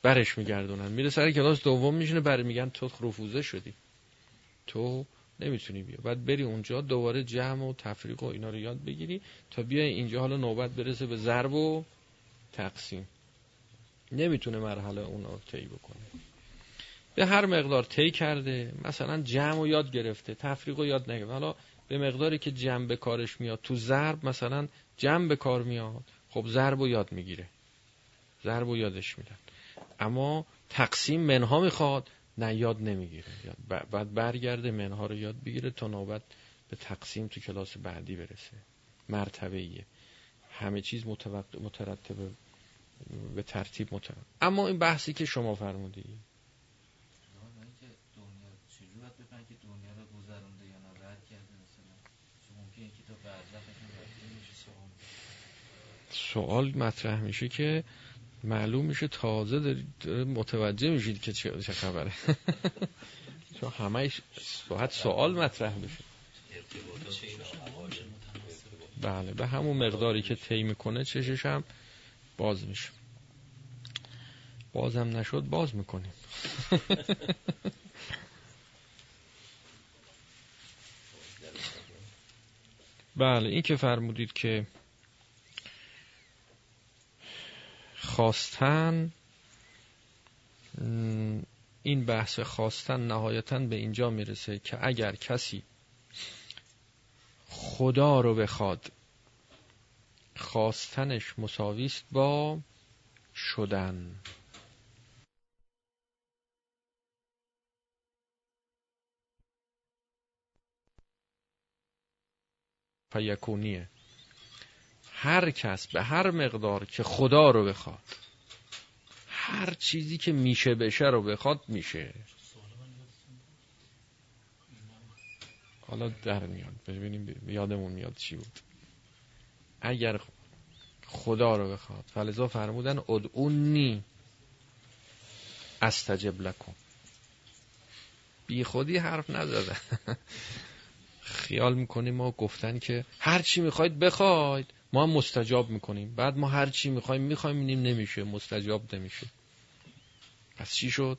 برش میگردونن. میره سر کلاس دوم میشینه بر میگن تو رفوزه شدی. تو نمی‌تونی بیا بعد بری اونجا دوباره جمع و تفریق و اینا رو یاد بگیری تا بیای اینجا حالا نوبت برسه به ضرب و تقسیم. نمی‌تونه مرحله اون رو طی بکنه. به هر مقدار طی کرده مثلا جمع و یاد گرفته تفریق و یاد نگرفته. حالا به مقداری که جمع به کارش میاد تو ضرب مثلا جمع به کار میاد خب ضرب و یاد می‌گیره. ضرب و یادش میدن. اما تقسیم منها می‌خواد نه یاد نمی‌گیره. بعد برگرده منها رو یاد بگیره تا نوبت به تقسیم تو کلاس بعدی برسه. مرتبه ایه همه چیز مترتبه به ترتیب مترتب اما این بحثی که شما فرمودی سوال مطرح میشه که معلوم میشه تازه دارید متوجه میشید که چه خبره. *laughs* چون همه باید سوال مطرح بشه. بله به همون مقداری که طی می‌کنه چشش هم باز میشه. بازم نشد باز می‌کنیم. *laughs* بله این که فرمودید که خواستن این بحث خواستن نهایتا به اینجا می‌رسه که اگر کسی خدا رو بخواد خواستنش مساویست با شدن. فیکونیه. هر کس به هر مقدار که خدا رو بخواد هر چیزی که میشه بشه رو بخواد میشه. حالا در میاد. ببینیم یادمون میاد چی بود. اگر خدا رو بخواد. فلزا فرمودن ادعونی استجب لکن بی خودی حرف نزدن *laughs* خیال می‌کنیم ما گفتن که هر چی می‌خواید بخواید. ما هم مستجاب می‌کنیم. بعد ما هر چی می‌خوایم می‌خوایم اینیم نمیشه. مستجاب نمیشه. پس چی شد؟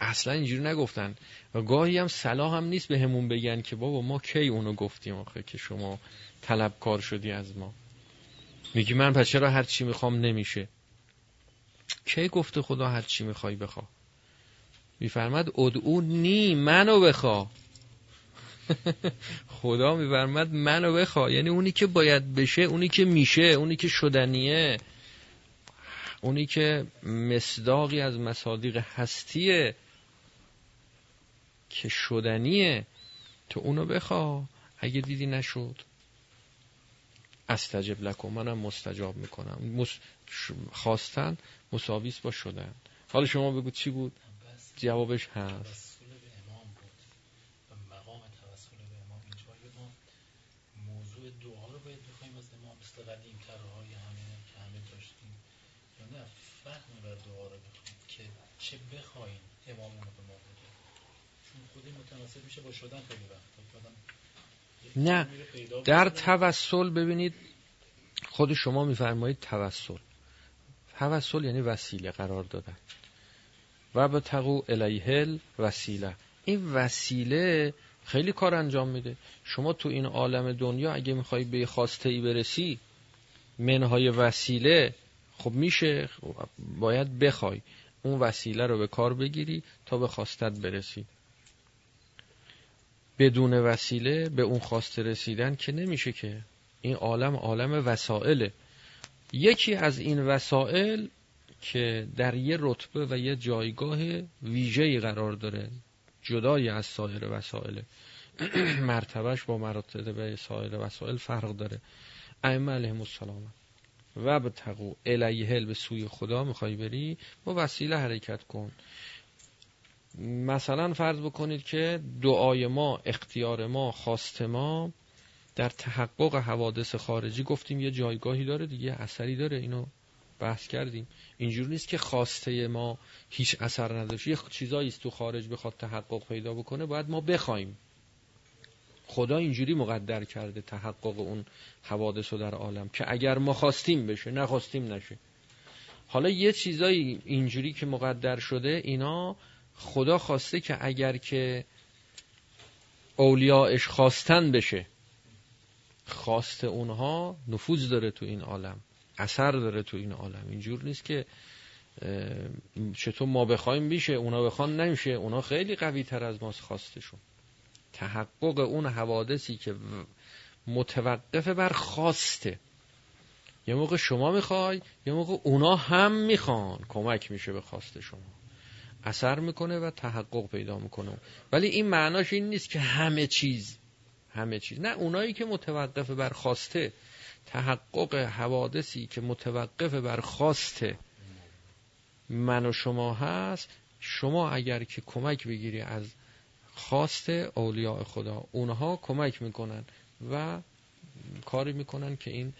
اصلا اینجوری نگفتن. و گاهی هم صلاح هم نیست به همون بگن که بابا ما کی اونو گفتیم آخه که شما طلبکار شدی از ما. میگی من پس چرا هر چی می‌خوام نمیشه؟ کی گفته خدا هر چی می‌خوای بخوا میفرمد ادعو نی منو بخوا *laughs* خدا میفرمد منو بخوا. یعنی اونی که باید بشه اونی که میشه اونی که شدنیه اونی که مصداقی از مصادیق هستیه که شدنیه. تو اونو بخوا. اگه دیدی نشد. استجب لکن منم مستجاب می‌کنم. خواستن مساویس با شدن. حالا شما بگو چی بود؟ جوابش هست دعا رو باید بخوایم از امام مثل قدیم های همه که همه داشتیم یا نه فهم بر دعا رو بخوایم که چه بخوایم امامون رو به ما بده چون خودی متناسب میشه با شدن خیلی وقت. نه در توسل ببینید خود شما میفرمایید توسل. توسل یعنی وسیله قرار دادن. و به تقو الیهل وسیله این وسیله خیلی کار انجام میده. شما تو این عالم دنیا اگه می‌خوای به خواسته ای برسی منهای وسیله خب میشه. باید بخوای. اون وسیله رو به کار بگیری تا به خواستت برسی. بدون وسیله به اون خواسته رسیدن که نمیشه که. این عالم عالم وسائله. یکی از این وسائل که در یه رتبه و یه جایگاه ویژه‌ای قرار داره جدای از سایر وسائل. *clears throat* مرتبهش با مراتب سایر وسائل فرق داره. ائمه علیهم السلام. و به تقو الیهل به سوی خدا می‌خوای بری با وسیله حرکت کن. مثلا فرض بکنید که دعای ما اختیار ما خواست ما در تحقق حوادث خارجی گفتیم یه جایگاهی داره دیگه اثری داره اینو بحث کردیم. اینجور نیست که خواسته ما هیچ اثر نداشت. یه چیزایی تو خارج بخواد تحقق پیدا بکنه باید ما بخوایم. خدا اینجوری مقدر کرده تحقق اون حوادث رو در عالم که اگر ما خواستیم بشه نخواستیم نشه. حالا یه چیزایی اینجوری که مقدر شده اینا خدا خواسته که اگر که اولیاءش خواستن بشه خواست اونها نفوذ داره تو این عالم اثر داره تو این عالم. اینجور نیست که چطور ما بخوایم میشه اونا بخوان نمیشه اونا خیلی قوی تر از ماست خواستشون. تحقق اون حوادثی که متوقف بر خواسته. یه موقع شما می‌خوای یه موقع اونا هم می‌خوان کمک میشه به خواست شما. اثر می‌کنه و تحقق پیدا می‌کنه. ولی این معناش این نیست که همه چیز همه چیز. نه اونایی که متوقف بر خواسته تحقق حوادثی که متوقف بر خواسته من و شما هست شما اگر که کمک بگیری از خواست اولیاء خدا اونها کمک می‌کنن و کاری می‌کنن که این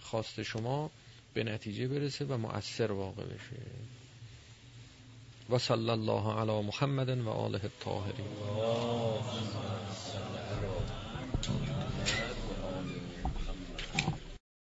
خواست شما به نتیجه برسه و مؤثر واقع بشه. وصلى الله على محمد وآله الطاهرين.